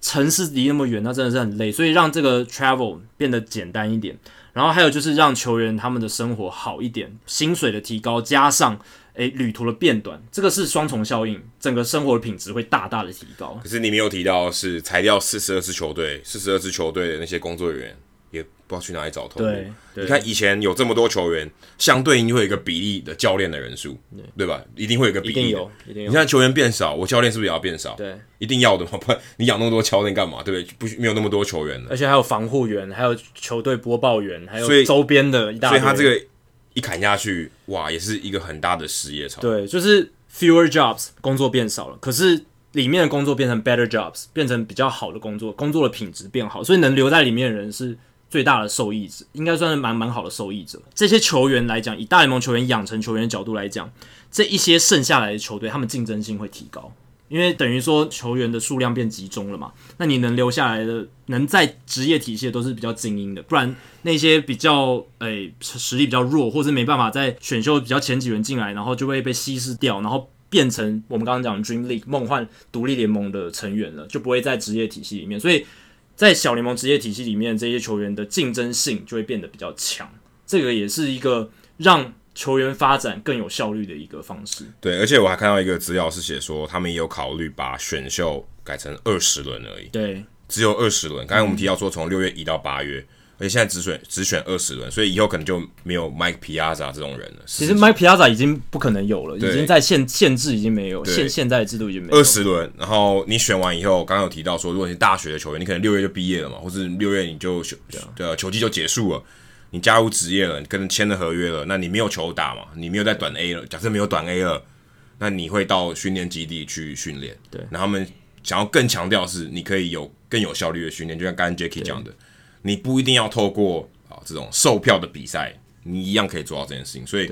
城市离那么远，那真的是很累，所以让这个 travel 变得简单一点。然后还有就是让球员他们的生活好一点，薪水的提高加上。诶，旅途的变短，这个是双重效应，整个生活的品质会大大的提高。可是你没有提到是裁掉四十二支球队，四十二支球队的那些工作人员也不知道去哪里找投入。对，你看以前有这么多球员，相对应会有一个比例的教练的人数，对，对吧？一定会有一个比例的。一定有，一定有。你看球员变少，我教练是不是也要变少？对，一定要的嘛，不然你养那么多教练干嘛？对不对？不，没有那么多球员了。而且还有防护员，还有球队播报员，还有周边的一大堆。所以他这个。一砍下去，哇，也是一个很大的失业潮。对，就是 fewer jobs，工作变少了，可是里面的工作变成 better jobs，变成比较好的工作，工作的品质变好，所以能留在里面的人是最大的受益者，应该算是蛮蛮好的受益者。这些球员来讲，以大联盟球员养成球员的角度来讲，这一些剩下来的球队，他们竞争性会提高。因为等于说球员的数量变集中了嘛，那你能留下来的，能在职业体系的都是比较精英的，不然那些比较诶、实力比较弱，或是没办法在选秀比较前几轮进来，然后就会被稀释掉，然后变成我们刚刚讲的 Dream League 梦幻独立联盟的成员了，就不会在职业体系里面。所以在小联盟职业体系里面，这些球员的竞争性就会变得比较强，这个也是一个让。球员发展更有效率的一个方式。对，而且我还看到一个资料是写说，他们也有考虑把选秀改成二十轮而已。对，只有二十轮。刚才我们提到说，从六月一到八月，而且现在只选只选二十轮，所以以后可能就没有 Mike Piazza 这种人了。其实 Mike Piazza 已经不可能有了，已经在限限制已经没有，现现在的制度已经没有二十轮。然后你选完以后，刚刚有提到说，如果你是大学的球员，你可能六月就毕业了嘛，或是六月你就球的球季就结束了。你加入职业了，你跟人签了合约了，那你没有球打嘛？你没有在短 A 了。假设没有短 A 了，那你会到训练基地去训练。对，然后他们想要更强调是，你可以有更有效率的训练，就像刚刚 Jacky 讲的，你不一定要透过啊这种售票的比赛，你一样可以做到这件事情。所以，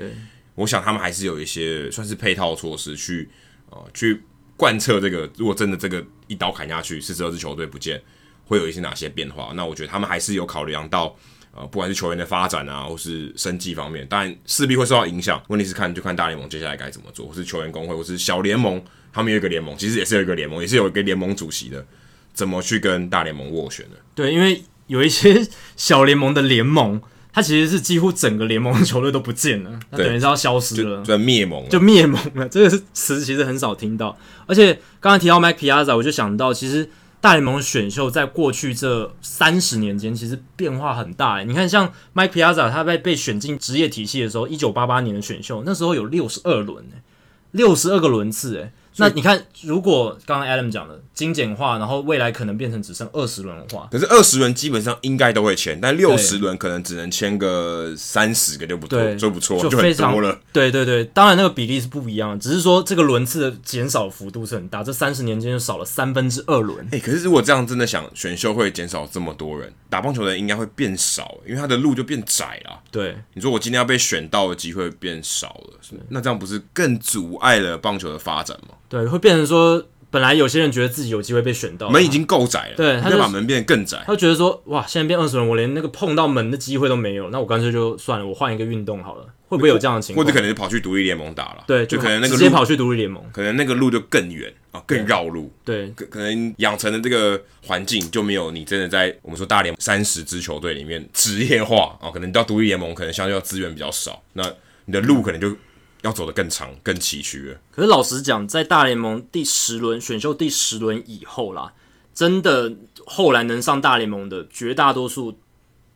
我想他们还是有一些算是配套措施去呃去贯彻这个。如果真的这个一刀砍下去，四十二支球队不见，会有一些哪些变化？那我觉得他们还是有考量到。呃，不管是球员的发展啊，或是生计方面，当然势必会受到影响。问题是看就看大联盟接下来该怎么做，或是球员工会，或是小联盟，他们有一个联盟，其实也是有一个联盟，也是有一个联盟主席的，怎么去跟大联盟斡旋的？对，因为有一些小联盟的联盟，它其实是几乎整个联盟的球队都不见了，它等于是要消失了，就灭盟，就灭盟了。这个是词其实很少听到，而且刚才提到 Mike Piazza，我就想到其实。大联盟选秀在过去这三十年间，其实变化很大。诶，你看，像 Mike Piazza，他在被选进职业体系的时候，一九八八年的选秀，那时候有六十二轮，诶，六十二个轮次，诶。那你看，如果刚刚 Adam 讲的精简化，然后未来可能变成只剩二十轮的话，可是二十轮基本上应该都会签，但六十轮可能只能签个三十个就不错，就不错，就非常多了。对对对，当然那个比例是不一样的，只是说这个轮次的减少幅度是很大，这三十年间就少了三分之二轮。哎、欸，可是如果这样真的想选秀会减少这么多人，打棒球的人应该会变少，因为他的路就变窄了。对，你说我今天要被选到的机会变少了，是那这样不是更阻碍了棒球的发展吗？对，会变成说，本来有些人觉得自己有机会被选到，门已经够窄了，对，他就把门变得更窄。他就觉得说，哇，现在变二十人，我连那个碰到门的机会都没有，那我干脆就算了，我换一个运动好了。会不会有这样的情况？或者可能是跑去独立联盟打了？对，就可能那个直接跑去独立联盟，可能那个路就更远啊，更绕路。对，可可能养成的这个环境就没有你真的在我们说大联三十支球队里面职业化啊，可能到独立联盟可能相对资源比较少，那你的路可能就。要走得更长、更崎岖了。可是老实讲，在大联盟第十轮选秀第十轮以后啦，真的后来能上大联盟的绝大多数，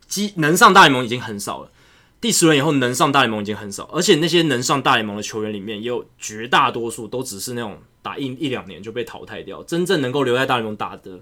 基能上大联盟已经很少了。第十轮以后能上大联盟已经很少，而且那些能上大联盟的球员里面，也有绝大多数都只是那种打一一两年就被淘汰掉，真正能够留在大联盟打的。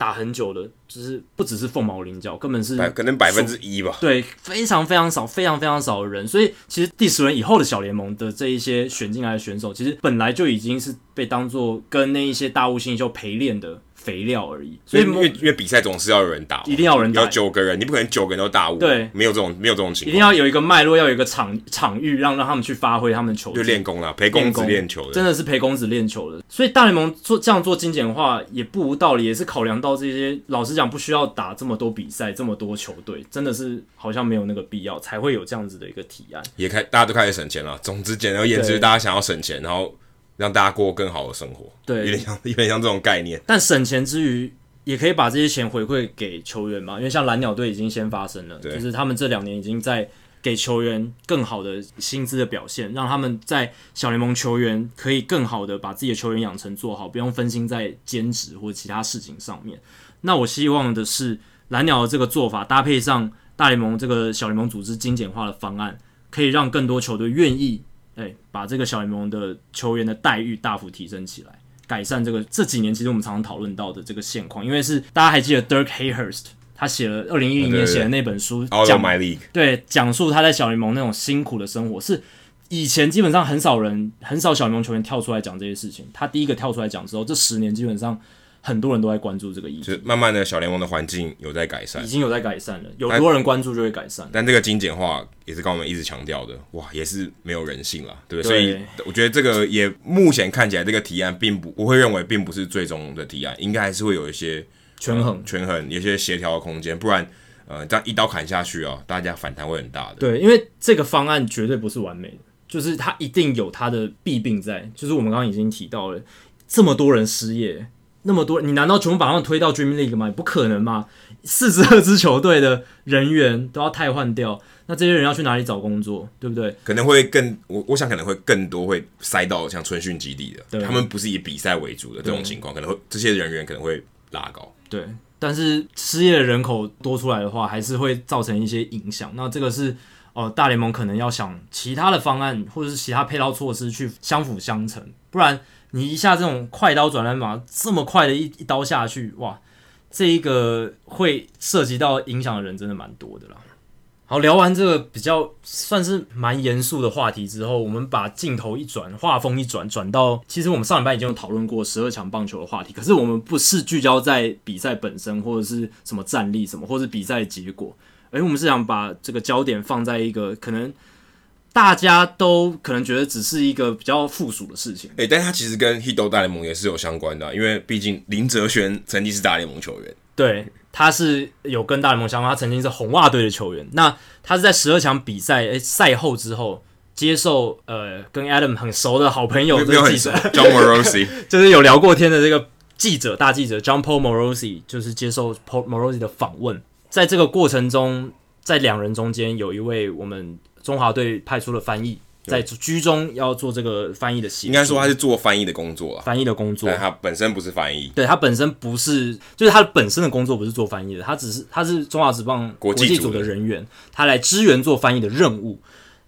打很久的，就是不只是凤毛麟角，根本是可能百分之一吧。对，非常非常少，非常非常少的人。所以其实第十轮以后的小联盟的这一些选进来的选手，其实本来就已经是被当做跟那一些大物新秀陪练的肥料而已。所以因为因为比赛总是要有人打，一定要有人打，有九个人，你不可能九个人都打我。对，没有这种没有这种情况，一定要有一个脉络，要有一个场场域，让让他们去发挥他们的球。就练功了，陪公子练球的，真的是陪公子练球的。所以大联盟做这样做精简化也不无道理，也是考量到这些。老实讲，不需要打这么多比赛，这么多球队，真的是好像没有那个必要，才会有这样子的一个提案。也开，大家都开始省钱了。总之，简而言之，大家想要省钱，然后。让大家过更好的生活，对，有点像 <laughs> 有点像这种概念。但省钱之余，也可以把这些钱回馈给球员嘛，因为像蓝鸟队已经先发生了，就是他们这两年已经在给球员更好的薪资的表现，让他们在小联盟球员可以更好的把自己的球员养成做好，不用分心在兼职或者其他事情上面。那我希望的是蓝鸟的这个做法搭配上大联盟这个小联盟组织精简化的方案，可以让更多球队愿意。对，把这个小联盟的球员的待遇大幅提升起来，改善这个这几年其实我们常常讨论到的这个现况，因为是大家还记得 Dirk Hayhurst 他写了二零一零年写的那本书，讲 My League，对，讲述他在小联盟那种辛苦的生活，是以前基本上很少人很少小联盟球员跳出来讲这些事情，他第一个跳出来讲之后，这十年基本上。很多人都在关注这个议题，就是慢慢的小联盟的环境有在改善，已经有在改善了。有多人关注就会改善。但，但这个精简化也是刚我们一直强调的，哇，也是没有人性了，对不对？对，所以我觉得这个也目前看起来这个提案并不，我会认为并不是最终的提案，应该还是会有一些权衡、权衡，有些协调的空间，不然呃这样一刀砍下去啊，大家反弹会很大的。对，因为这个方案绝对不是完美的，就是它一定有它的弊病在，就是我们刚刚已经提到了，这么多人失业。那么多，你难道全部把他们推到 Dream League 吗？不可能嘛！四十二支球队的人员都要汰换掉，那这些人要去哪里找工作？对不对？可能会更，我我想可能会更多会塞到像春训基地的，对他们不是以比赛为主的这种情况，可能会这些人员可能会拉高。对，但是失业的人口多出来的话，还是会造成一些影响。那这个是哦、呃，大联盟可能要想其他的方案，或者是其他配套措施去相辅相成，不然。你一下这种快刀斩乱麻，这么快的一一刀下去，哇，这一个会涉及到影响的人真的蛮多的啦。好，聊完这个比较算是蛮严肃的话题之后，我们把镜头一转，画风一转，转到其实我们上礼拜已经有讨论过十二强棒球的话题，可是我们不是聚焦在比赛本身或者是什么战力什么，或是比赛结果，而我们是想把这个焦点放在一个可能。大家都可能觉得只是一个比较附属的事情，诶，但他其实跟 Hito 大联盟也是有相关的啊，因为毕竟林哲轩曾经是大联盟球员，对，他是有跟大联盟相关，他曾经是红袜队的球员。那他是在十二强比赛诶赛后之后接受呃跟 Adam 很熟的好朋友的记者 John Morosi，<laughs> 就是有聊过天的这个记者大记者 John Paul Morosi，就是接受 Paul Morosi 的访问，在这个过程中，在两人中间有一位我们。中华队派出了翻译，在居中要做这个翻译的戏。应该说他是做翻译的工作啊，翻译的工作。但他本身不是翻译，对他本身不是，就是他本身的工作不是做翻译的，他只是他是中华职棒国际组的人员，他来支援做翻译的任务。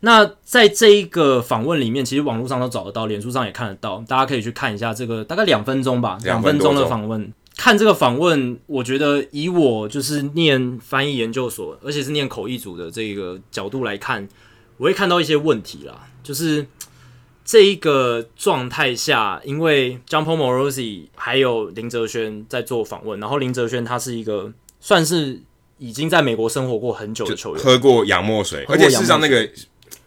那在这一个访问里面，其实网络上都找得到，脸书上也看得到，大家可以去看一下这个大概两分钟吧，两分钟的访问。看这个访问，我觉得以我就是念翻译研究所，而且是念口译组的这个角度来看。我会看到一些问题啦，就是这一个状态下，因为 Paul Morosi 还有林哲轩在做访问，然后林哲轩他是一个算是已经在美国生活过很久的球员，喝过洋墨水，而且事实上那个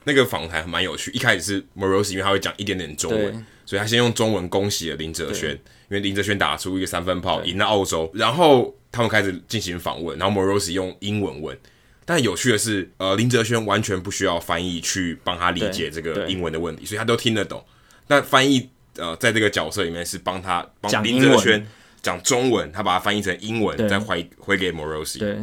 那个访谈蛮有趣。一开始是 Morosi，因为他会讲一点点中文，所以他先用中文恭喜了林哲瑄，因为林哲轩打出一个三分炮赢了澳洲，然后他们开始进行访问，然后 Morosi 用英文问。但有趣的是，呃，林哲轩完全不需要翻译去帮他理解这个英文的问题，所以他都听得懂。那翻译，呃，在这个角色里面是帮他帮林哲轩讲中文，他把它翻译成英文，再回回给 Morosi。对，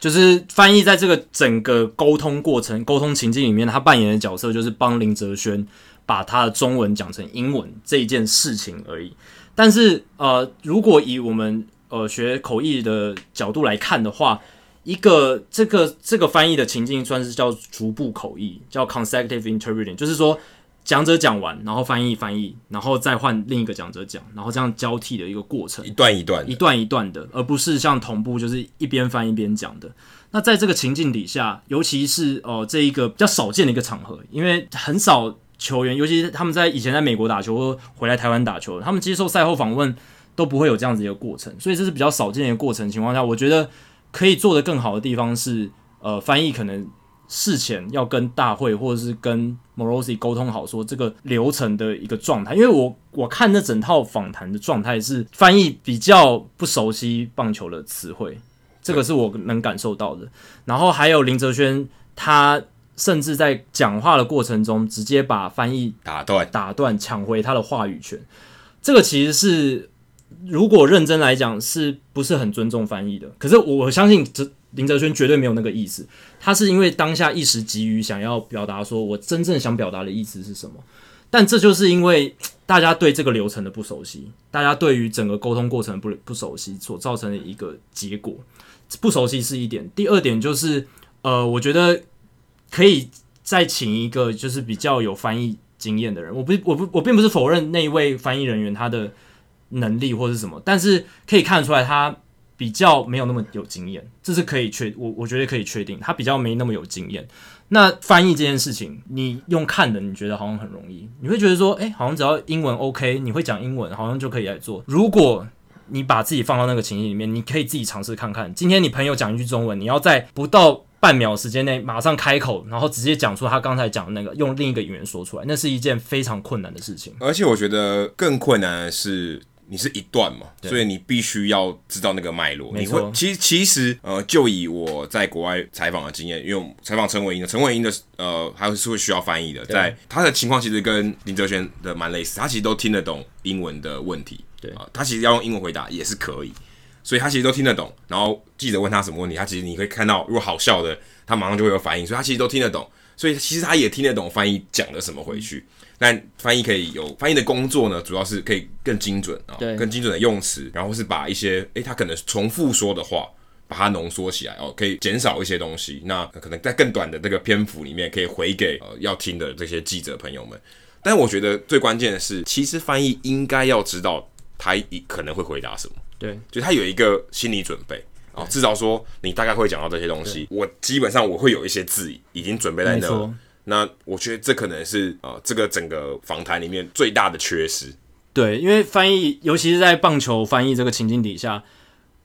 就是翻译在这个整个沟通过程、沟通情境里面，他扮演的角色就是帮林哲轩把他的中文讲成英文这一件事情而已。但是，呃，如果以我们呃学口译的角度来看的话，一个这个这个翻译的情境算是叫逐步口译，叫 consecutive interpreting，就是说讲者讲完，然后翻译翻译，然后再换另一个讲者讲，然后这样交替的一个过程，一段一段，一段一段的，而不是像同步就是一边翻一边讲的。那在这个情境底下，尤其是哦、呃、这一个比较少见的一个场合，因为很少球员，尤其是他们在以前在美国打球或回来台湾打球，他们接受赛后访问。都不会有这样子一个过程，所以这是比较少见的一个过程情况下，我觉得可以做得更好的地方是，呃，翻译可能事前要跟大会或者是跟 Morosi 沟通好，说这个流程的一个状态，因为我我看那整套访谈的状态是翻译比较不熟悉棒球的词汇，这个是我能感受到的。然后还有林哲轩，他甚至在讲话的过程中直接把翻译打断、打断，抢回他的话语权，这个其实是。如果认真来讲，是不是很尊重翻译的？可是我相信，这林哲轩绝对没有那个意思。他是因为当下一时急于想要表达，说我真正想表达的意思是什么。但这就是因为大家对这个流程的不熟悉，大家对于整个沟通过程不不熟悉所造成的一个结果。不熟悉是一点，第二点就是，呃，我觉得可以再请一个就是比较有翻译经验的人。我不，我不，我并不是否认那一位翻译人员他的。能力或是什么，但是可以看得出来，他比较没有那么有经验，这是可以确我我觉得可以确定，他比较没那么有经验。那翻译这件事情，你用看的，你觉得好像很容易，你会觉得说，哎、好像只要英文 OK，你会讲英文，好像就可以来做。如果你把自己放到那个情境里面，你可以自己尝试看看。今天你朋友讲一句中文，你要在不到半秒时间内马上开口，然后直接讲出他刚才讲的那个，用另一个语言说出来，那是一件非常困难的事情。而且我觉得更困难的是。你是一段嘛，所以你必须要知道那个脉络。你会其实其实呃，就以我在国外采访的经验，因为我采访陈伟英的，陈伟英的呃还是会需要翻译的，在他的情况其实跟林哲轩的蛮类似，他其实都听得懂英文的问题，对啊，他其实要用英文回答也是可以，所以他其实都听得懂。然后记者问他什么问题，他其实你会看到，如果好笑的，他马上就会有反应，所以他其实都听得懂，所以其实他也听得懂翻译讲的什么回去。但翻译可以有翻译的工作呢，主要是可以更精准啊，更精准的用词，然后是把一些诶、欸，他可能重复说的话，把它浓缩起来哦，可以减少一些东西。那可能在更短的这个篇幅里面，可以回给呃要听的这些记者朋友们。但我觉得最关键的是，其实翻译应该要知道他可能会回答什么，对，就他有一个心理准备啊，至少说你大概会讲到这些东西，我基本上我会有一些字已经准备在那。那我觉得这可能是呃，这个整个访谈里面最大的缺失。对，因为翻译，尤其是在棒球翻译这个情境底下，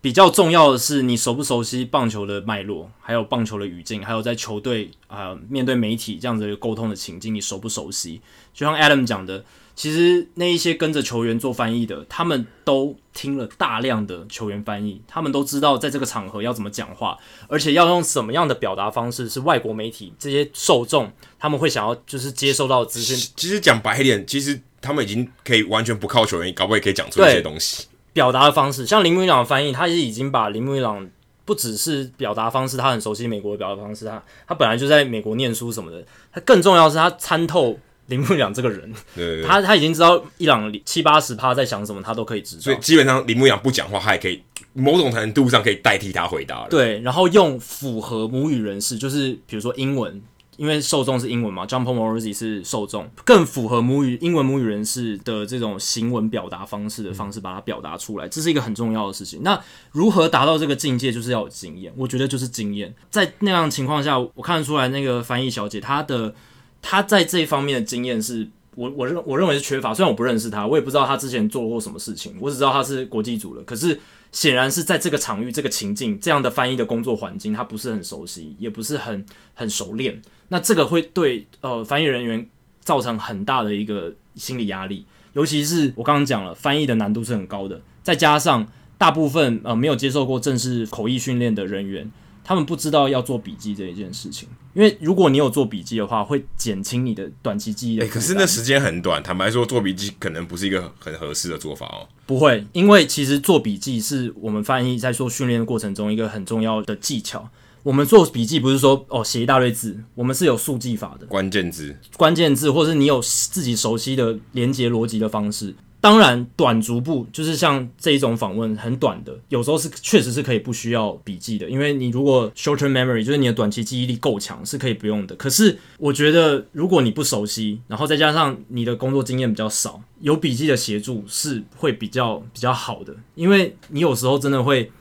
比较重要的是你熟不熟悉棒球的脉络，还有棒球的语境，还有在球队啊、呃、面对媒体这样子的沟通的情境，你熟不熟悉？就像 Adam 讲的。其实那一些跟着球员做翻译的，他们都听了大量的球员翻译，他们都知道在这个场合要怎么讲话，而且要用什么样的表达方式，是外国媒体这些受众他们会想要就是接收到资讯。其实讲白一点，其实他们已经可以完全不靠球员，搞不好也可以讲出一些东西。表达的方式，像林木一朗的翻译，他是已经把林木一朗不只是表达方式，他很熟悉美国的表达方式，他他本来就在美国念书什么的，他更重要的是他参透。铃木一朗这个人，对对对，他他已经知道伊朗七八十趴在想什么，他都可以知道。所以基本上铃木一朗不讲话，他也可以某种程度上可以代替他回答了。对，然后用符合母语人士，就是比如说英文，因为受众是英文嘛，Jon Paul Morosi 是受众，更符合母语英文母语人士的这种行文表达方式的方式，把它表达出来，这是一个很重要的事情。那如何达到这个境界，就是要有经验。我觉得就是经验，在那样情况下，我看得出来那个翻译小姐她的。他在这一方面的经验是我我认我认为是缺乏，虽然我不认识他，我也不知道他之前做过什么事情，我只知道他是国际组的。可是显然是在这个场域、这个情境、这样的翻译的工作环境，他不是很熟悉，也不是很很熟练。那这个会对呃翻译人员造成很大的一个心理压力，尤其是我刚刚讲了，翻译的难度是很高的，再加上大部分呃没有接受过正式口译训练的人员。他们不知道要做笔记这一件事情，因为如果你有做笔记的话，会减轻你的短期记忆的。欸，可是那时间很短，坦白说，做笔记可能不是一个很合适的做法哦。不会，因为其实做笔记是我们翻译在做训练的过程中一个很重要的技巧。我们做笔记不是说哦写一大堆字，我们是有速记法的，关键字、关键字，或是你有自己熟悉的连接逻辑的方式。当然，短逐步就是像这一种访问很短的，有时候是确实是可以不需要笔记的，因为你如果 short term memory 就是你的短期记忆力够强，是可以不用的。可是我觉得，如果你不熟悉，然后再加上你的工作经验比较少，有笔记的协助是会比较比较好的，因为你有时候真的会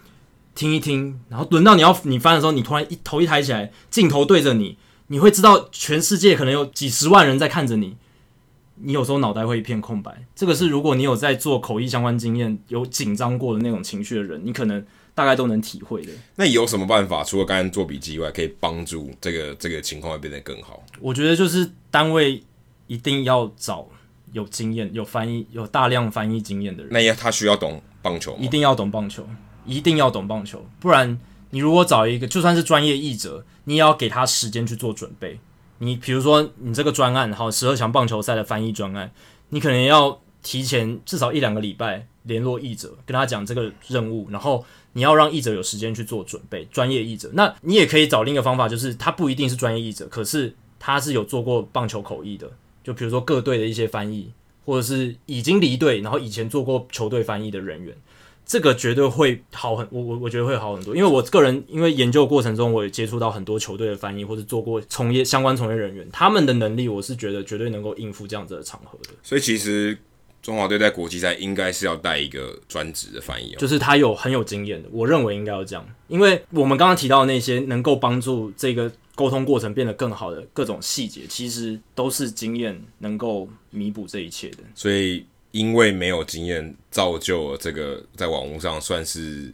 听一听，然后轮到你要你翻的时候，你突然一头一抬起来，镜头对着你，你会知道全世界可能有几十万人在看着你。你有时候脑袋会一片空白。这个是如果你有在做口译相关经验、有紧张过的那种情绪的人，你可能大概都能体会的。那有什么办法？除了刚刚做笔记以外，可以帮助这个这个情况会变得更好？我觉得就是单位一定要找有经验、有翻译、有大量翻译经验的人。那要他需要懂棒球，一定要懂棒球，一定要懂棒球，不然你如果找一个就算是专业译者，你也要给他时间去做准备。你比如说，你这个专案，好，十二强棒球赛的翻译专案，你可能要提前至少一两个礼拜联络译者，跟他讲这个任务，然后你要让译者有时间去做准备。专业译者，那你也可以找另一个方法，就是他不一定是专业译者，可是他是有做过棒球口译的，就比如说各队的一些翻译，或者是已经离队，然后以前做过球队翻译的人员。这个绝对会好很，我我我觉得会好很多，因为我个人因为研究过程中，我也接触到很多球队的翻译，或者做过从业相关从业人员，他们的能力，我是觉得绝对能够应付这样子的场合的。所以其实中华队在国际赛应该是要带一个专职的翻译，就是他有很有经验的，我认为应该要这样，因为我们刚刚提到的那些能够帮助这个沟通过程变得更好的各种细节，其实都是经验能够弥补这一切的。所以。因为没有经验，造就了这个在网络上算是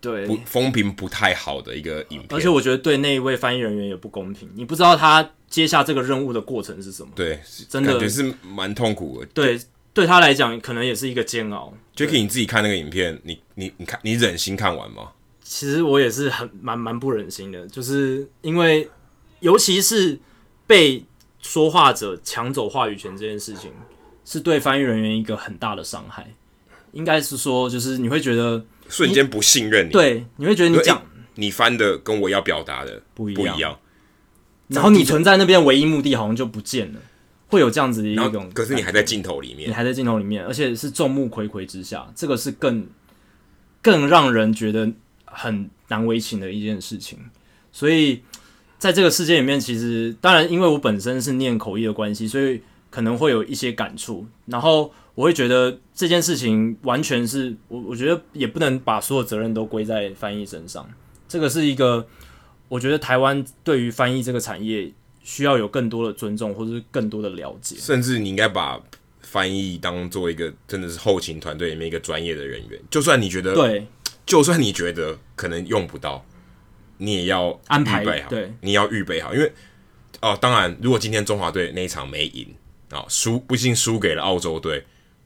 对不风评不太好的一个影片。而且我觉得对那一位翻译人员也不公平。你不知道他接下这个任务的过程是什么？对，真的感觉是蛮痛苦的。对，对他来讲可能也是一个煎熬。Jacky，你自己看那个影片，你你你看，你忍心看完吗？其实我也是很蛮蛮不忍心的，就是因为尤其是被说话者抢走话语权这件事情。是对翻译人员一个很大的伤害，应该是说，就是你会觉得瞬间不信任你，对，你会觉得你讲、欸、你翻的跟我要表达的不一样，一样。然后你存在那边唯一目的好像就不见了，会有这样子的一种，可是你还在镜头里面，你还在镜头里面，而且是众目睽睽之下，这个是更更让人觉得很难为情的一件事情，所以在这个世界里面，其实当然因为我本身是念口译的关系，所以。可能会有一些感触，然后我会觉得这件事情完全是我，我觉得也不能把所有责任都归在翻译身上。这个是一个，我觉得台湾对于翻译这个产业需要有更多的尊重，或者是更多的了解。甚至你应该把翻译当做一个真的是后勤团队里面一个专业的人员。就算你觉得对，就算你觉得可能用不到，你也要安排好。对，你要预备好，因为哦，当然，如果今天中华队那一场没赢。啊，输不幸输给了澳洲队，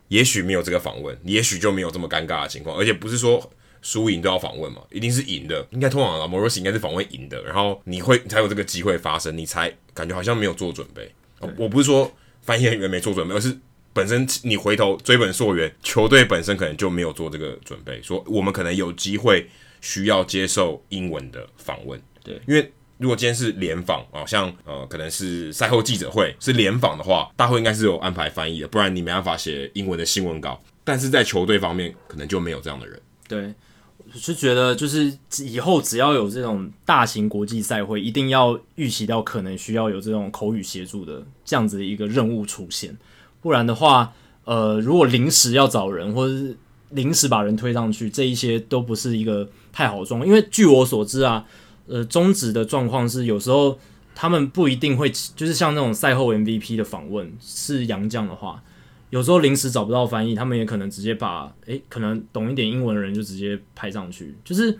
也许没有这个访问，也许就没有这么尴尬的情况，而且不是说输赢都要访问嘛，一定是赢的，应该通常啊，Morosi 应该是访问赢的，然后你会才有这个机会发生，你才感觉好像没有做准备。我不是说翻译人员没做准备，而是本身你回头追本溯源，球队本身可能就没有做这个准备，说我们可能有机会需要接受英文的访问，对，因为。如果今天是联访啊，像呃，可能是赛后记者会是联访的话，大会应该是有安排翻译的，不然你没办法写英文的新闻稿。但是在球队方面，可能就没有这样的人。对，我是觉得就是以后只要有这种大型国际赛会，一定要预期到可能需要有这种口语协助的这样子的一个任务出现，不然的话，呃，如果临时要找人，或者是临时把人推上去，这一些都不是一个太好的状况。因为据我所知啊。呃，中职的状况是有时候他们不一定会，就是像那种赛后 MVP 的访问是杨绛的话，有时候临时找不到翻译，他们也可能直接把，诶，可能懂一点英文的人就直接拍上去，就是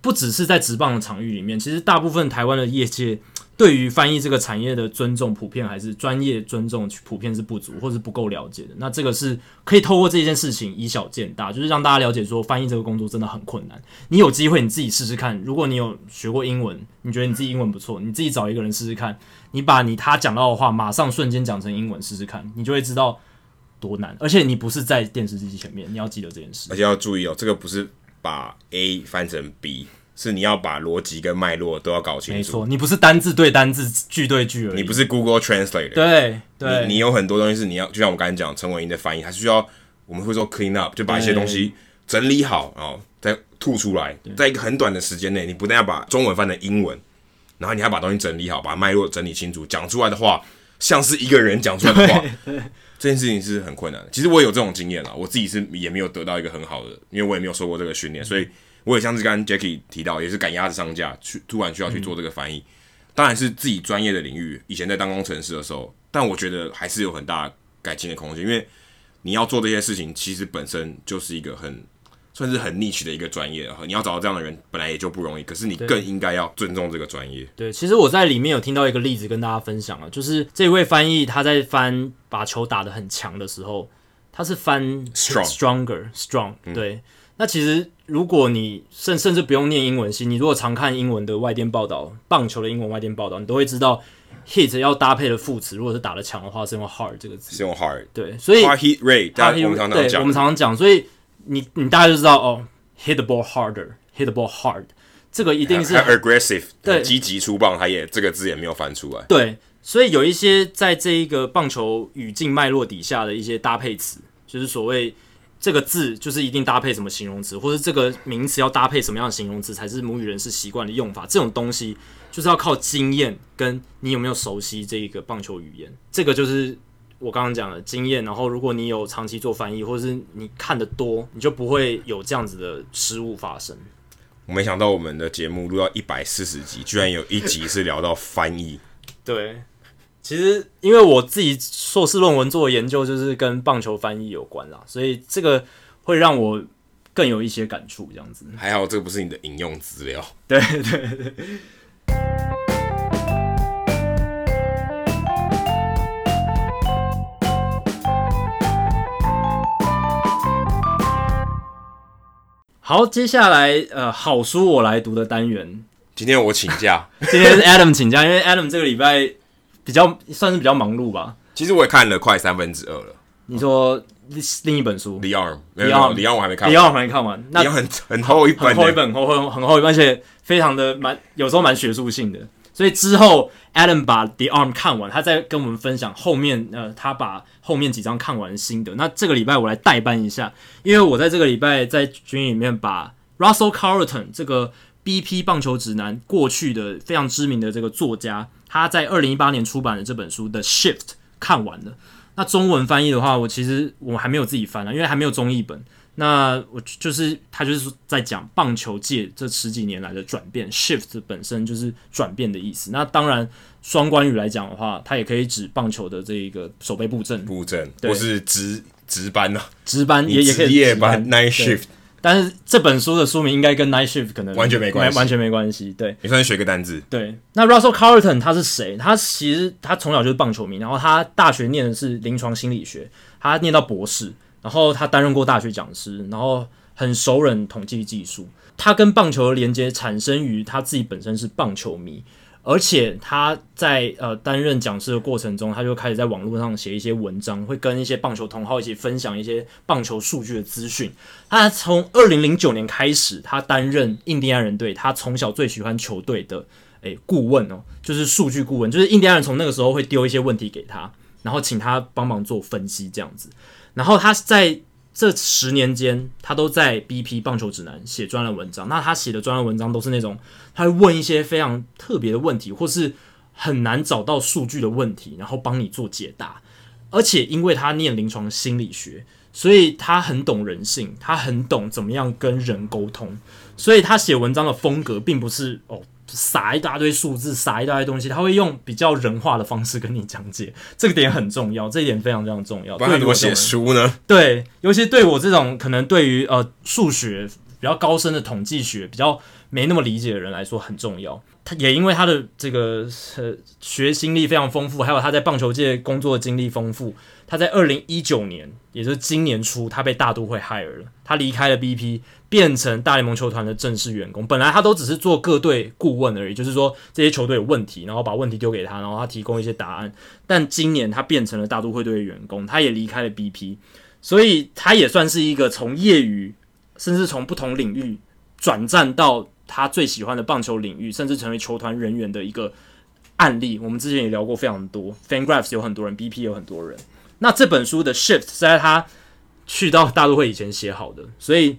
不只是在职棒的场域里面，其实大部分台湾的业界。对于翻译这个产业的尊重，普遍还是专业尊重，普遍是不足或是不够了解的。那这个是可以透过这件事情以小见大，就是让大家了解说，翻译这个工作真的很困难。你有机会你自己试试看，如果你有学过英文，你觉得你自己英文不错，你自己找一个人试试看，你把你他讲到的话马上瞬间讲成英文试试看，你就会知道多难。而且你不是在电视机前面，你要记得这件事。而且要注意哦，这个不是把 A 翻成 B。是你要把逻辑跟脉络都要搞清楚。没错，你不是单字对单字、句对句而已。你不是 Google Translate。对对，你你有很多东西是你要，就像我刚才讲陈伟英的翻译，还是需要我们会说 clean up，就把一些东西整理好，然后再吐出来，在一个很短的时间内，你不但要把中文翻成英文，然后你还把东西整理好，把脉络整理清楚，讲出来的话像是一个人讲出来的话，这件事情是很困难的。其实我有这种经验了，我自己是也没有得到一个很好的，因为我也没有受过这个训练，所以。我也像是刚刚 Jackie 提到，也是赶鸭子上架，去突然需要去做这个翻译，嗯、当然是自己专业的领域。以前在当工程师的时候，但我觉得还是有很大改进的空间，因为你要做这些事情，其实本身就是一个很算是很 niche 的一个专业，你要找到这样的人本来也就不容易，可是你更应该要尊重这个专业。对，其实我在里面有听到一个例子跟大家分享啊，就是这位翻译他在翻把球打得很强的时候，他是翻 strong stronger strong，对。嗯那其实，如果你甚甚至不用念英文系，你如果常看英文的外电报道，棒球的英文外电报道，你都会知道，hit 要搭配的副词，如果是打的强的话，是用 hard 这个字，是用 hard。对，所以 hard hit rate，大家我们常常讲，我们常常讲，所以你你大家就知道哦，hit the ball harder，hit the ball hard，这个一定是 aggressive，对，积极出棒，他也这个字也没有翻出来。对，所以有一些在这一个棒球语境脉络底下的一些搭配词，就是所谓。这个字就是一定搭配什么形容词，或者这个名词要搭配什么样的形容词才是母语人士习惯的用法。这种东西就是要靠经验，跟你有没有熟悉这一个棒球语言。这个就是我刚刚讲的经验。然后，如果你有长期做翻译，或者是你看的多，你就不会有这样子的失误发生。我没想到我们的节目录到一百四十集，居然有一集是聊到翻译。对。其实，因为我自己硕士论文做的研究就是跟棒球翻译有关啦，所以这个会让我更有一些感触。这样子，还好这个不是你的引用资料。<laughs> 对对对。好，接下来呃，好书我来读的单元。今天我请假，今天是 Adam 请假，因为 Adam 这个礼拜。比较算是比较忙碌吧。其实我也看了快三分之二了。你说另一本书《The Arm》，《The Arm》我还没看，《The Arm》还没看完。那很很厚一本，很厚一本，很厚很厚一本，而且非常的蛮，有时候蛮学术性的。所以之后 Adam 把《The Arm》看完，他再跟我们分享后面呃，他把后面几章看完的心得。那这个礼拜我来代班一下，因为我在这个礼拜在军营里面把 Russell Carleton 这个 BP 棒球指南过去的非常知名的这个作家。他在二零一八年出版的这本书的《Shift》看完了。那中文翻译的话，我其实我还没有自己翻啊，因为还没有中译本。那我就是他就是在讲棒球界这十几年来的转变，Shift 本身就是转变的意思。那当然，双关语来讲的话，它也可以指棒球的这一个守备布阵，布阵，或是值值班啊，值班也也可以夜班 Night Shift。但是这本书的书名应该跟 Night Shift 可能完全没关系，完全没关系。对，你算是学个单字。对，那 Russell Carleton 他是谁？他其实他从小就是棒球迷，然后他大学念的是临床心理学，他念到博士，然后他担任过大学讲师，然后很熟稔统计技术。他跟棒球的连接产生于他自己本身是棒球迷。而且他在呃担任讲师的过程中，他就开始在网络上写一些文章，会跟一些棒球同好一起分享一些棒球数据的资讯。他从二零零九年开始，他担任印第安人队，他从小最喜欢球队的诶顾问哦，就是数据顾问，就是印第安人从那个时候会丢一些问题给他，然后请他帮忙做分析这样子。然后他在这十年间，他都在 BP 棒球指南写专栏文章。那他写的专栏文章都是那种，他会问一些非常特别的问题，或是很难找到数据的问题，然后帮你做解答。而且因为他念临床心理学，所以他很懂人性，他很懂怎么样跟人沟通。所以他写文章的风格并不是哦。撒一大堆数字，撒一大堆东西，他会用比较人化的方式跟你讲解，这个点很重要，这一点非常非常重要。不然怎么写书呢？对，尤其对我这种可能对于呃数学比较高深的统计学比较没那么理解的人来说很重要。他也因为他的这个呃学经历非常丰富，还有他在棒球界工作经历丰富，他在二零一九年，也就是今年初，他被大都会 hire 了，他离开了 BP。变成大联盟球团的正式员工，本来他都只是做各队顾问而已，就是说这些球队有问题，然后把问题丢给他，然后他提供一些答案。但今年他变成了大都会队的员工，他也离开了 BP，所以他也算是一个从业余，甚至从不同领域转战到他最喜欢的棒球领域，甚至成为球团人员的一个案例。我们之前也聊过非常多，Fangraphs 有很多人，BP 有很多人。那这本书的 Shift 是在他去到大都会以前写好的，所以。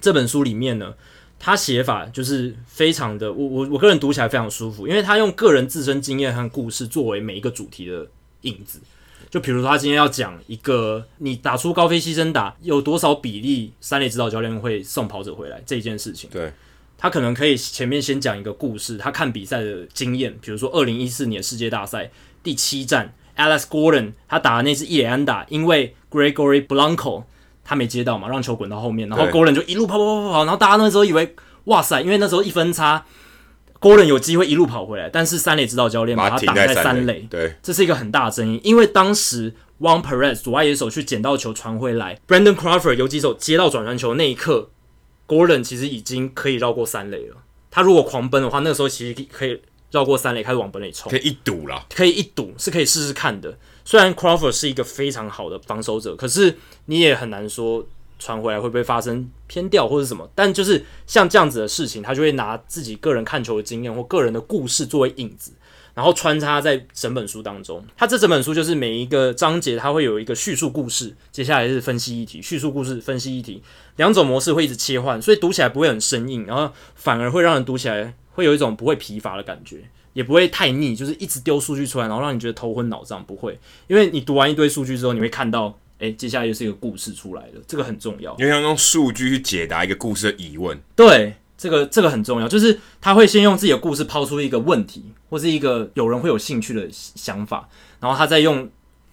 这本书里面呢，他写法就是非常的，我我我个人读起来非常舒服，因为他用个人自身经验和故事作为每一个主题的影子。就比如说，他今天要讲一个你打出高飞牺牲打有多少比例，三垒指导教练会送跑者回来这件事情。对，他可能可以前面先讲一个故事，他看比赛的经验，比如说二零一四年世界大赛第七站 Alex Gordon 他打的那次一垒安打，因为 Gregory Blanco 他没接到嘛，让球滚到后面，然后 Gordon 就一路跑跑跑跑，然后大家那时候以为哇塞，因为那时候一分差，Gordon 有机会一路跑回来，但是三垒指导教练把他挡在三垒，对，这是一个很大的争议，因为当时 Juan Perez 左外野手去捡到球传回来，Brandon Crawford 游击手接到转传球那一刻，Gordon 其实已经可以绕过三垒了。他如果狂奔的话，那个时候其实可以绕过三垒，开始往本垒冲，可以一堵了，可以一堵，是可以试试看的。虽然 Crawford 是一个非常好的防守者，可是你也很难说传回来会不会发生偏掉或者什么。但就是像这样子的事情，他就会拿自己个人看球的经验或个人的故事作为引子。然后穿插在整本书当中，它这整本书就是每一个章节，它会有一个叙述故事，接下来是分析议题，叙述故事，分析议题，两种模式会一直切换，所以读起来不会很生硬，然后反而会让人读起来会有一种不会疲乏的感觉，也不会太腻，就是一直丢数据出来，然后让你觉得头昏脑胀，不会，因为你读完一堆数据之后，你会看到，诶，接下来又是一个故事出来了，这个很重要，因为要用数据去解答一个故事的疑问，对。这个这个很重要，就是他会先用自己的故事抛出一个问题，或是一个有人会有兴趣的想法，然后他再用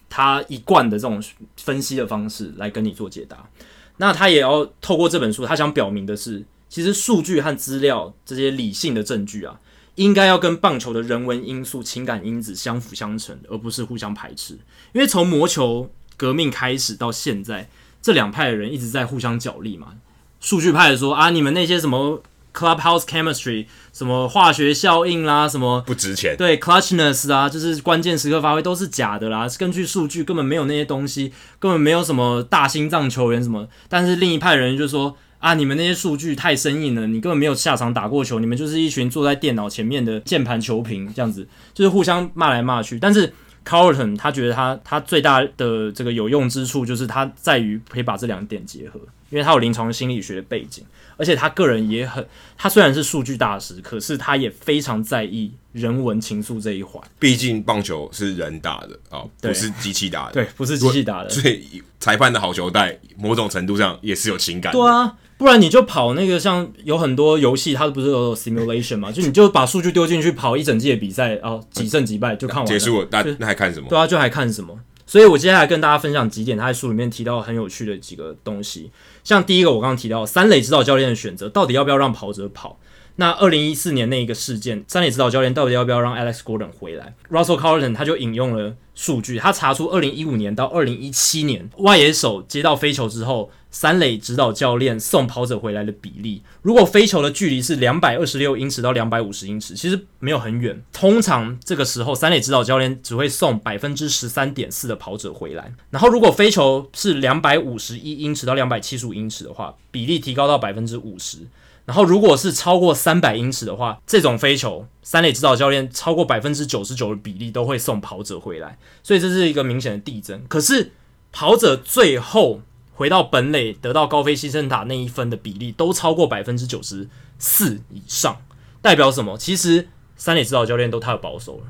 他一贯的这种分析的方式来跟你做解答。那他也要透过这本书，他想表明的是，其实数据和资料这些理性的证据啊，应该要跟棒球的人文因素、情感因子相辅相成，而不是互相排斥。因为从魔球革命开始到现在，这两派的人一直在互相角力嘛。数据派说啊，你们那些什么。Clubhouse chemistry，什么化学效应啦，什么不值钱？对，clutchness 啊，就是关键时刻发挥都是假的啦。根据数据根本没有那些东西，根本没有什么大心脏球员什么。但是另一派人就说啊，你们那些数据太生硬了，你根本没有下场打过球，你们就是一群坐在电脑前面的键盘球评，这样子就是互相骂来骂去。但是 Colliton 他觉得他他最大的这个有用之处就是他在于可以把这两点结合，因为他有临床心理学的背景。而且他个人也很，他虽然是数据大师，可是他也非常在意人文情愫这一环。毕竟棒球是人打的啊，哦、不是机器打的。对，不是机器打的。所以裁判的好球带，某种程度上也是有情感的。对啊，不然你就跑那个像有很多游戏，它不是有 simulation 嘛？<laughs> 就你就把数据丢进去跑一整季的比赛，哦，几胜几败就看完了，结束了。那就那还看什么？对啊，就还看什么？所以我接下来跟大家分享几点，他在书里面提到很有趣的几个东西。像第一个，我刚刚提到三垒指导教练的选择，到底要不要让跑者跑？那二零一四年那一个事件，三垒指导教练到底要不要让 Alex Gordon 回来？Russell Carlton 他就引用了数据，他查出二零一五年到二零一七年外野手接到飞球之后，三垒指导教练送跑者回来的比例，如果飞球的距离是两百二十六英尺到两百五十英尺，其实没有很远。通常这个时候，三垒指导教练只会送百分之十三点四的跑者回来。然后，如果飞球是两百五十一英尺到两百七十五英尺的话，比例提高到百分之五十。然后，如果是超过三百英尺的话，这种飞球，三垒指导教练超过百分之九十九的比例都会送跑者回来。所以这是一个明显的递增。可是，跑者最后。回到本垒得到高飞牺牲打那一分的比例都超过百分之九十四以上，代表什么？其实三垒指导教练都太保守了。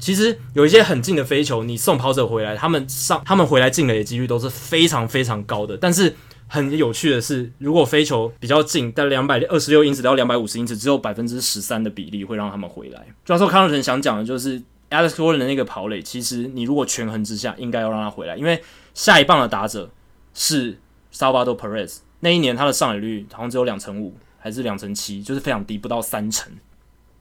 其实有一些很近的飞球，你送跑者回来，他们上他们回来进垒的几率都是非常非常高的。但是很有趣的是，如果飞球比较近，在两百二十六英尺到两百五十英尺，只有百分之十三的比例会让他们回来。教授康乐腾想讲的就是，Alex Gordon 的那个跑垒，其实你如果权衡之下，应该要让他回来，因为下一棒的打者。是 Salvador Perez 那一年他的上垒率好像只有两成五还是两成七，就是非常低，不到三成。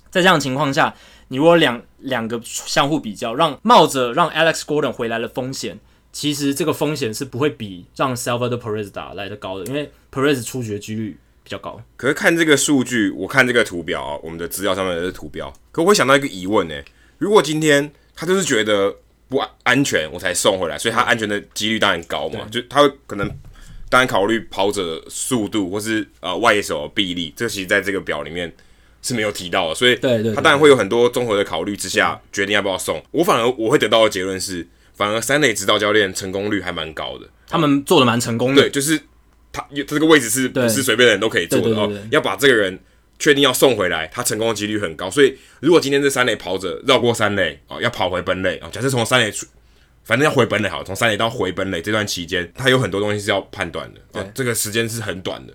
在这样的情况下，你如果两两个相互比较，让冒着让 Alex Gordon 回来的风险，其实这个风险是不会比让 Salvador Perez 打来的高的，因为 Perez 出局的几率比较高。可是看这个数据，我看这个图表啊，我们的资料上面的图标，可我会想到一个疑问呢、欸：如果今天他就是觉得。不安全，我才送回来，所以他安全的几率当然高嘛。就他会可能当然考虑跑者的速度，或是呃外野手的臂力，这其实在这个表里面是没有提到的。所以，他当然会有很多综合的考虑之下，决定要不要送。我反而我会得到的结论是，反而三垒指导教练成功率还蛮高的，他们做的蛮成功的。对，就是他他这个位置是不是随便的人都可以做的哦？要把这个人。确定要送回来，他成功的几率很高。所以，如果今天这三垒跑者绕过三垒哦，要跑回本垒哦，假设从三垒出，反正要回本垒好，从三垒到回本垒这段期间，他有很多东西是要判断的啊、哦，这个时间是很短的。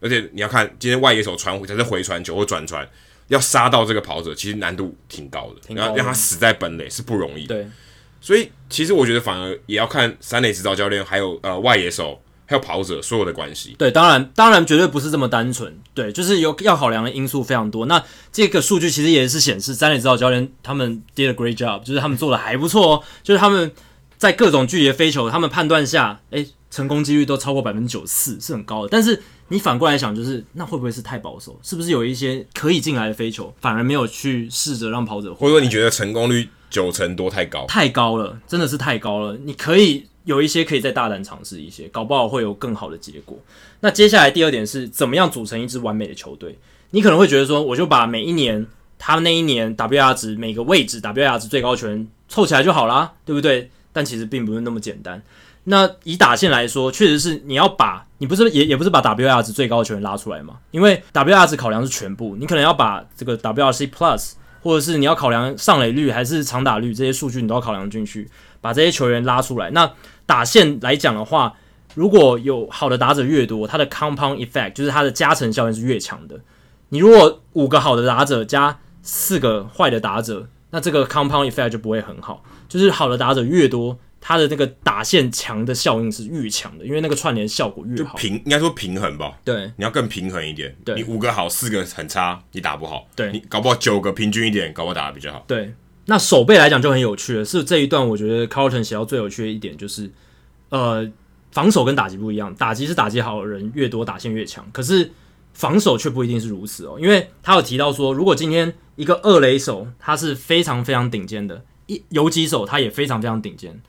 而且你要看今天外野手传回，假设回传球或转传，要杀到这个跑者，其实难度挺高的，挺高的，要让他死在本垒是不容易的。对，所以其实我觉得反而也要看三垒指导教练，还有呃外野手，还有跑者所有的关系。对，当然当然绝对不是这么单纯。对，就是有要考量的因素非常多。那这个数据其实也是显示三垒指导教练他们 did a great job，就是他们做的还不错哦。就是他们在各种距离的飞球，他们判断下，诶，成功几率都超过百分之九十四，是很高的。但是你反过来想，就是那会不会是太保守？是不是有一些可以进来的飞球，反而没有去试着让跑者？或者说你觉得成功率九成多太高？太高了，真的是太高了。你可以有一些可以再大胆尝试一些，搞不好会有更好的结果。那接下来第二点是怎么样组成一支完美的球队？你可能会觉得说，我就把每一年他们那一年 WR 值每个位置 WR 值最高权凑起来就好啦，对不对？但其实并不是那么简单。那以打线来说，确实是你要把，你不是也也不是把 WR 值最高的球员拉出来嘛？因为 WR 值考量是全部，你可能要把这个 WRC Plus，或者是你要考量上垒率还是长打率这些数据，你都要考量进去，把这些球员拉出来。那打线来讲的话，如果有好的打者越多，它的 Compound Effect 就是它的加成效应是越强的。你如果五个好的打者加四个坏的打者，那这个 Compound Effect 就不会很好。就是好的打者越多。他的那个打线强的效应是越强的，因为那个串联效果越好。平应该说平衡吧？对，你要更平衡一点。对，你五个好，四个很差，你打不好。对，你搞不好九个平均一点，搞不好打的比较好。对，那守备来讲就很有趣了。是这一段我觉得 Carlton 写到最有趣的一点就是，呃，防守跟打击不一样，打击是打击好的人越多，打线越强。可是防守却不一定是如此哦，因为他有提到说，如果今天一个二垒手他是非常非常顶尖的，一游击手他也非常非常顶尖。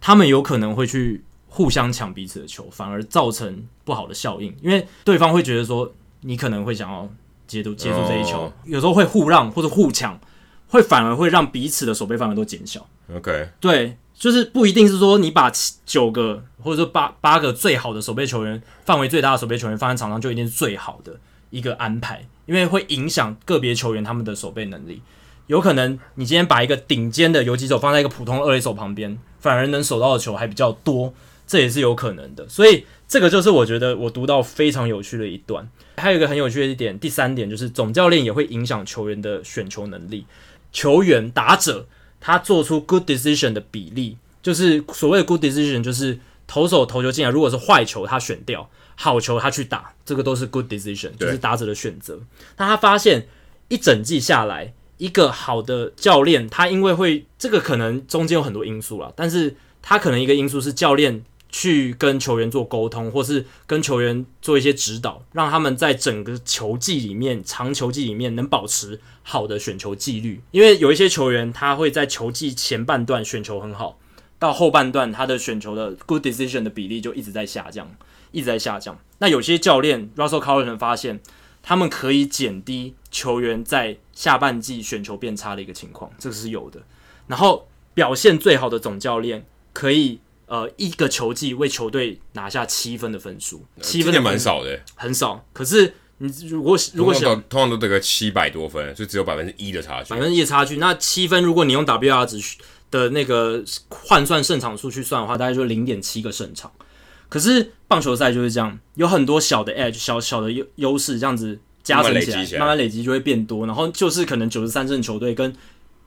他们有可能会去互相抢彼此的球，反而造成不好的效应，因为对方会觉得说你可能会想要接住接住这一球，oh. 有时候会互让或者互抢，会反而会让彼此的守备范围都减小。OK，对，就是不一定是说你把九个或者说八八个最好的守备球员，范围最大的守备球员放在场上就一定是最好的一个安排，因为会影响个别球员他们的守备能力。有可能你今天把一个顶尖的游击手放在一个普通的二垒手旁边，反而能守到的球还比较多，这也是有可能的。所以这个就是我觉得我读到非常有趣的一段。还有一个很有趣的一点，第三点就是总教练也会影响球员的选球能力。球员打者他做出 good decision 的比例，就是所谓的 good decision，就是投手投球进来，如果是坏球他选掉，好球他去打，这个都是 good decision，就是打者的选择。那他发现一整季下来。一个好的教练，他因为会这个可能中间有很多因素啦，但是他可能一个因素是教练去跟球员做沟通，或是跟球员做一些指导，让他们在整个球季里面、长球季里面能保持好的选球纪律。因为有一些球员他会在球季前半段选球很好，到后半段他的选球的 good decision 的比例就一直在下降，一直在下降。那有些教练 Russell Carleton 发现。他们可以减低球员在下半季选球变差的一个情况，这个是有的。然后表现最好的总教练可以呃一个球季为球队拿下七分的分数，七分也蛮少的，很少。可是你如果如果想通常都得个七百多分，就只有百分之一的差距，百分之一的差距。那七分如果你用 WR 值的那个换算胜场数去算的话，大概就零点七个胜场。可是棒球赛就是这样，有很多小的 edge，小小的优优势，这样子加成起来，慢慢累积就会变多，然后就是可能九十三胜球队跟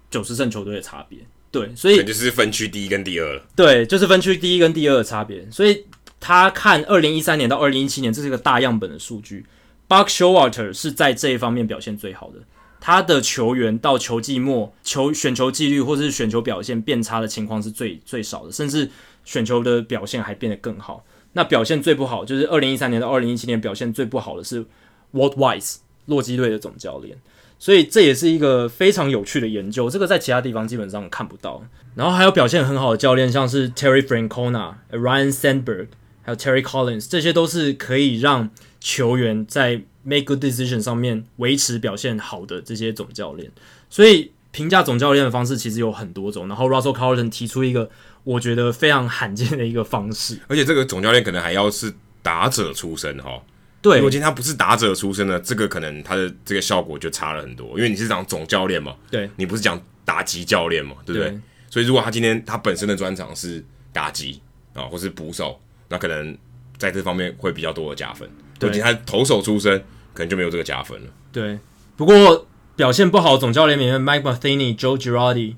九十胜球队的差别。对，所以就是分区第一跟第二了。对，就是分区第一跟第二的差别。所以他看二零一三年到二零一七年，这是一个大样本的数据。Buck Showalter 是在这一方面表现最好的，他的球员到球季末球选球纪律或者是选球表现变差的情况是最最少的，甚至选球的表现还变得更好。那表现最不好，就是二零一三年到二零一七年表现最不好的是 Walt Weiss 洛基队的总教练，所以这也是一个非常有趣的研究，这个在其他地方基本上看不到。然后还有表现很好的教练，像是 Terry Francona、Ryan Sandberg，还有 Terry Collins，这些都是可以让球员在 make good decision 上面维持表现好的这些总教练。所以评价总教练的方式其实有很多种。然后 Russell Carlton 提出一个。我觉得非常罕见的一个方式，而且这个总教练可能还要是打者出身哈。对，如果今天他不是打者出身的，这个可能他的这个效果就差了很多，因为你是讲总教练嘛，对，你不是讲打击教练嘛，对不对？对，所以如果他今天他本身的专长是打击啊，或是捕手，那可能在这方面会比较多的加分。对，对，他投手出身，可能就没有这个加分了。对，不过表现不好总教练里面，Mike Matheny、Joe Girardi。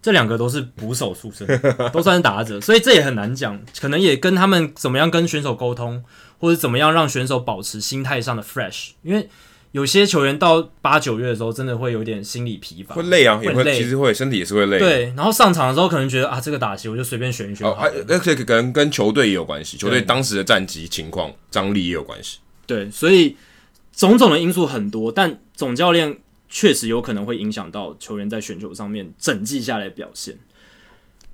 这两个都是捕手出身，<laughs> 都算是打者，所以这也很难讲，可能也跟他们怎么样跟选手沟通，或者怎么样让选手保持心态上的 fresh，因为有些球员到八九月的时候，真的会有点心理疲乏，会累啊，也会，其实会身体也是会累。对，然后上场的时候可能觉得啊，这个打击我就随便选一选。哦，那这个可能跟球队也有关系，球队当时的战绩情况、张力也有关系。对，所以种种的因素很多，但总教练。确实有可能会影响到球员在选球上面整季下来的表现。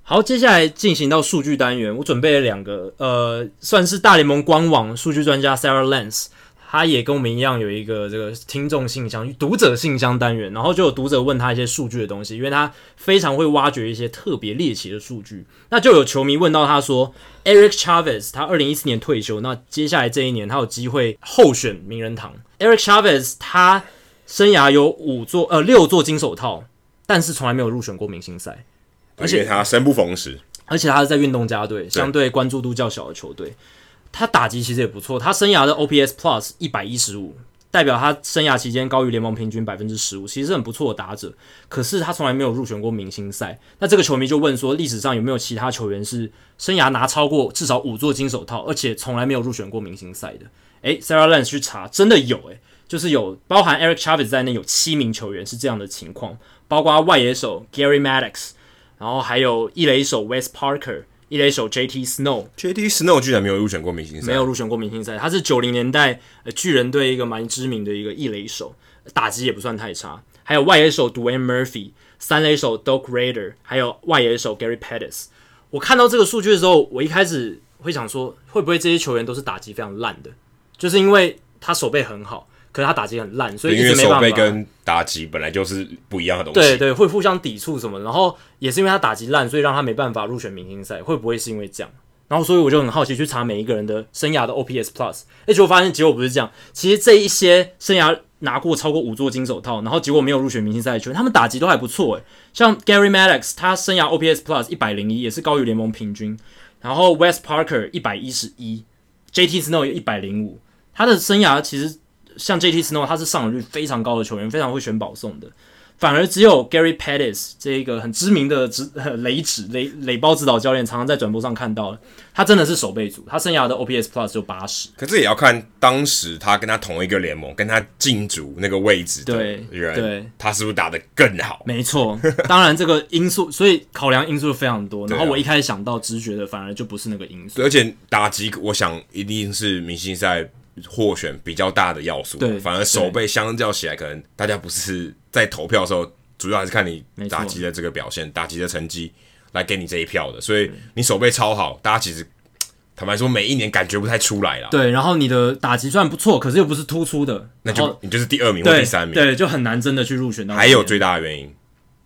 好，接下来进行到数据单元，我准备了两个，呃，算是大联盟官网数据专家 Sarah Lance，他也跟我们一样有一个这个听众信箱、读者信箱单元，然后就有读者问他一些数据的东西，因为他非常会挖掘一些特别猎奇的数据。那就有球迷问到他说，Eric Chavez 他二零一四年退休，那接下来这一年他有机会候选名人堂。Eric Chavez 他。生涯有五座呃六座金手套，但是从来没有入选过明星赛，而且他生不逢时，而且他是在运动家队，相对关注度较小的球队。他打击其实也不错，他生涯的 OPS Plus 一百一十五，代表他生涯期间高于联盟平均百分之十五，其实是很不错的打者。可是他从来没有入选过明星赛。那这个球迷就问说，历史上有没有其他球员是生涯拿超过至少五座金手套，而且从来没有入选过明星赛的？诶，Sarah Lance 去查，真的有诶。就是有包含 Eric Chavez 在内，有七名球员是这样的情况，包括外野手 Gary Maddox，然后还有一垒手 Wes Parker，一垒手 JT Snow。JT Snow 居然没有入选过明星赛，没有入选过明星赛。他是九零年代呃巨人队一个蛮知名的一个一垒手，打击也不算太差。还有外野手 Dwayne Murphy，三垒手 Doc Rader，还有外野手 Gary Pettis。我看到这个数据的时候，我一开始会想说，会不会这些球员都是打击非常烂的？就是因为他手背很好。可是他打击很烂，所以没办法。因为手背跟打击本来就是不一样的东西。对对，会互相抵触什么。然后也是因为他打击烂，所以让他没办法入选明星赛。会不会是因为这样？然后所以我就很好奇去查每一个人的生涯的 OPS Plus，而且我发现结果不是这样。其实这一些生涯拿过超过五座金手套，然后结果没有入选明星赛的球员，他们打击都还不错诶。像 Gary Maddox，他生涯 OPS Plus 一百零一，也是高于联盟平均。然后 Wes Parker 一百一十一，JT Snow 有一百零五，他的生涯其实。像 JT Snow，他是上垒率非常高的球员，非常会选保送的。反而只有 Gary Pettis 这一个很知名的指 <laughs> 雷指雷垒包指导教练，常常在转播上看到了。他真的是守备组，他生涯的 OPS Plus 就八十。可是也要看当时他跟他同一个联盟，跟他竞逐那个位置的人，对，他是不是打得更好？没错，当然这个因素，所以考量因素非常多。然后我一开始想到直觉的，反而就不是那个因素。而且打击，我想一定是明星赛。获选比较大的要素，对，反而手背相较起来，可能大家不是在投票的时候，主要还是看你打击的这个表现，打击的成绩来给你这一票的。所以你手背超好，大家其实坦白说，每一年感觉不太出来了。对，然后你的打击虽然不错，可是又不是突出的，那就你就是第二名或第三名，对，就很难真的去入选到。还有最大的原因，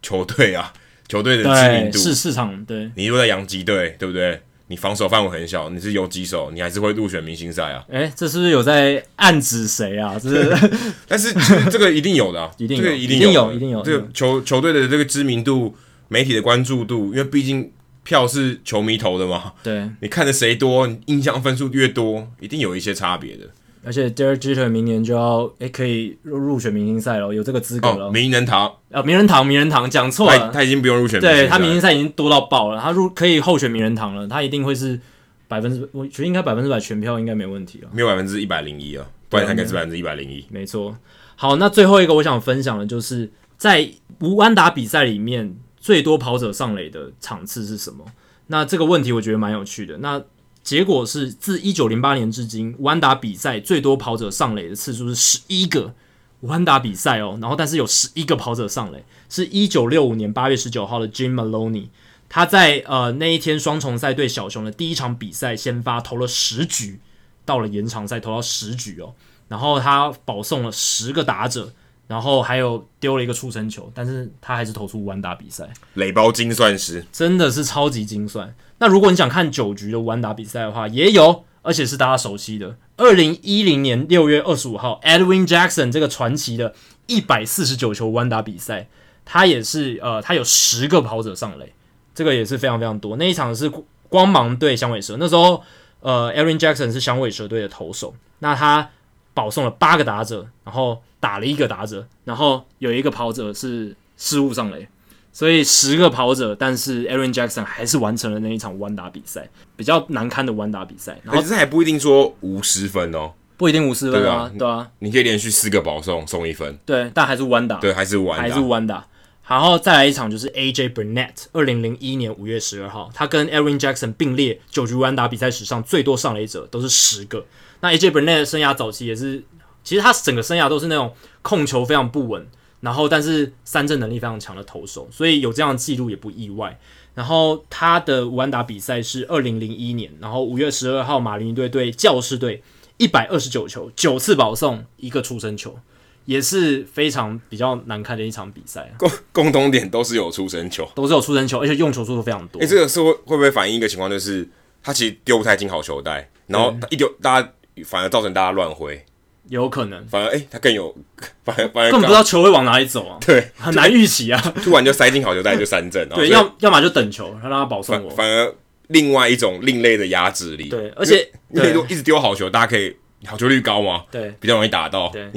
球队啊，球队的知名度是市场。对，你如果在洋基队，对不对？你防守范围很小，你是游击手，你还是会入选明星赛啊？哎、欸，这是不是有在暗指谁啊？这是，<laughs> 但是这个一定有的、啊，<laughs> 一定有，这个一定有，一定有，一定有。这个球球队的这个知名度、媒体的关注度，因为毕竟票是球迷投的嘛。对，你看的谁多，你印象分数越多，一定有一些差别的。而且 Derek Jeter 明年就要诶、欸、可以入入选明星赛了，有这个资格了。哦、名人堂啊，名人堂，名人堂讲错了他，他已经不用入选。对，他明星赛已经多到爆了，他入可以候选名人堂了，他一定会是百分之，我觉得应该百分之百全票应该没问题了。没有百分之一百零一啊，不然他应该是百分之一百零一。没错。好，那最后一个我想分享的就是在无安打比赛里面最多跑者上垒的场次是什么？那这个问题我觉得蛮有趣的。那结果是自一九零八年至今，无安打比赛最多跑者上垒的次数是十一个无安打比赛哦，然后但是有十一个跑者上垒，是一九六五年八月十九号的 Jim Maloney，他在呃那一天双重赛对小熊的第一场比赛先发投了十局，到了延长赛投到十局哦，然后他保送了十个打者。然后还有丢了一个出生球，但是他还是投出无安打比赛。垒包精算师真的是超级精算。那如果你想看九局的无安打比赛的话，也有，而且是大家熟悉的。二零一零年六月二十五号，Edwin Jackson 这个传奇的一百四十九球无安打比赛，他也是呃，他有十个跑者上垒，这个也是非常非常多。那一场是光芒队响尾蛇，那时候呃，Edwin Jackson 是响尾蛇队的投手，那他保送了八个打者，然后。打了一个打者，然后有一个跑者是失误上垒，所以十个跑者，但是 Aaron Jackson 还是完成了那一场弯打比赛，比较难堪的弯打比赛。然后这还不一定说无失分哦，不一定无失分啊，对啊，你可以连续四个保送送一分，对，但还是弯打，对，还是弯打，还是弯打。然后再来一场就是 AJ Burnett，二零零一年五月十二号，他跟 Aaron Jackson 并列九局弯打比赛史上最多上垒者，都是十个。那 AJ Burnett 的生涯早期也是，其实他整个生涯都是那种控球非常不稳，然后但是三振能力非常强的投手，所以有这样的记录也不意外。然后他的弯打比赛是二零零一年，然后五月十二号马林鱼队对教士队一百二十九球，九次保送，一个出生球。也是非常比较难看的一场比赛，共共同点都是有出生球，都是有出生球，而且用球数都非常多。诶、欸，这个是会会不会反映一个情况，就是他其实丢不太进好球带，然后他一丢，大家反而造成大家乱挥，有可能，反而哎、欸，他更有，<laughs> 反而反而根本不知道球会往哪里走啊，<laughs> 对，很难预期啊，突然就塞进好球袋就三振，对，要要么就等球，让他保送我，反而另外一种另类的压制力，对，而且你一直丢好球，大家可以好球率高嘛，对，比较容易打到，对。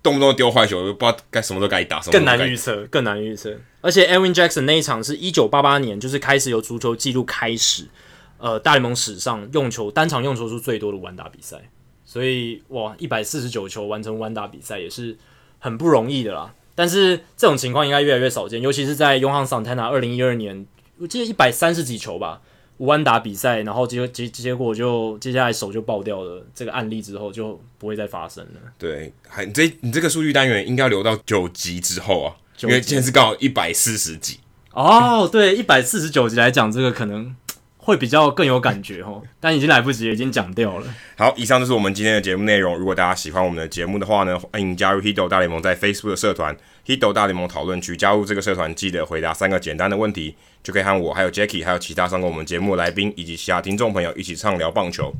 动不动丢坏球，不知道该什么时候该打，什么更难预测，更难预测。而且，Aaron Jackson 那一场是一九八八年，就是开始有足球记录开始，呃，大联盟史上用球单场用球数最多的完打比赛。所以，哇，一百四十九球完成弯打比赛也是很不容易的啦。但是这种情况应该越来越少见，尤其是在 Johan Santana 二零一二年，我记得一百三十几球吧。弯打比赛，然后结结结果就接下来手就爆掉了。这个案例之后就不会再发生了。对，还你这你这个数据单元应该要留到九级之后啊，因为今天是刚好一百四十集。哦，对，一百四十九集来讲，这个可能会比较更有感觉哦。<laughs> 但已经来不及了，已经讲掉了。好，以上就是我们今天的节目内容。如果大家喜欢我们的节目的话呢，欢迎加入 Hito 大联盟在 Facebook 的社团 Hito 大联盟讨论区。加入这个社团，记得回答三个简单的问题。就可以和我、还有 Jackie、还有其他上过我们节目的来宾以及其他听众朋友一起畅聊棒球。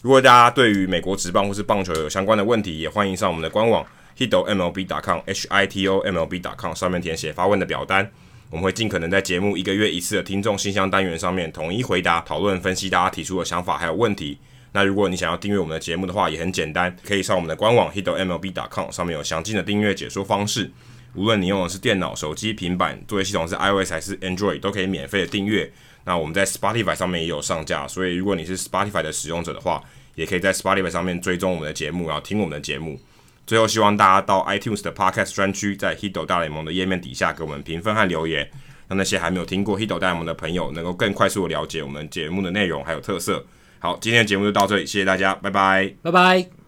如果大家对于美国职棒或是棒球有相关的问题，也欢迎上我们的官网 hitomlb.com h i t o m l b.com 上面填写发问的表单，我们会尽可能在节目一个月一次的听众信箱单元上面统一回答、讨论、分析大家提出的想法还有问题。那如果你想要订阅我们的节目的话，也很简单，可以上我们的官网 hitomlb.com 上面有详尽的订阅解说方式。无论你用的是电脑、手机、平板，作业系统是 iOS 还是 Android，都可以免费的订阅。那我们在 Spotify 上面也有上架，所以如果你是 Spotify 的使用者的话，也可以在 Spotify 上面追踪我们的节目，然后听我们的节目。最后，希望大家到 iTunes 的 Podcast 专区，在 Hito 大联盟的页面底下给我们评分和留言，让那些还没有听过 Hito 大联盟的朋友能够更快速的了解我们节目的内容还有特色。好，今天的节目就到这里，谢谢大家，拜拜，拜拜。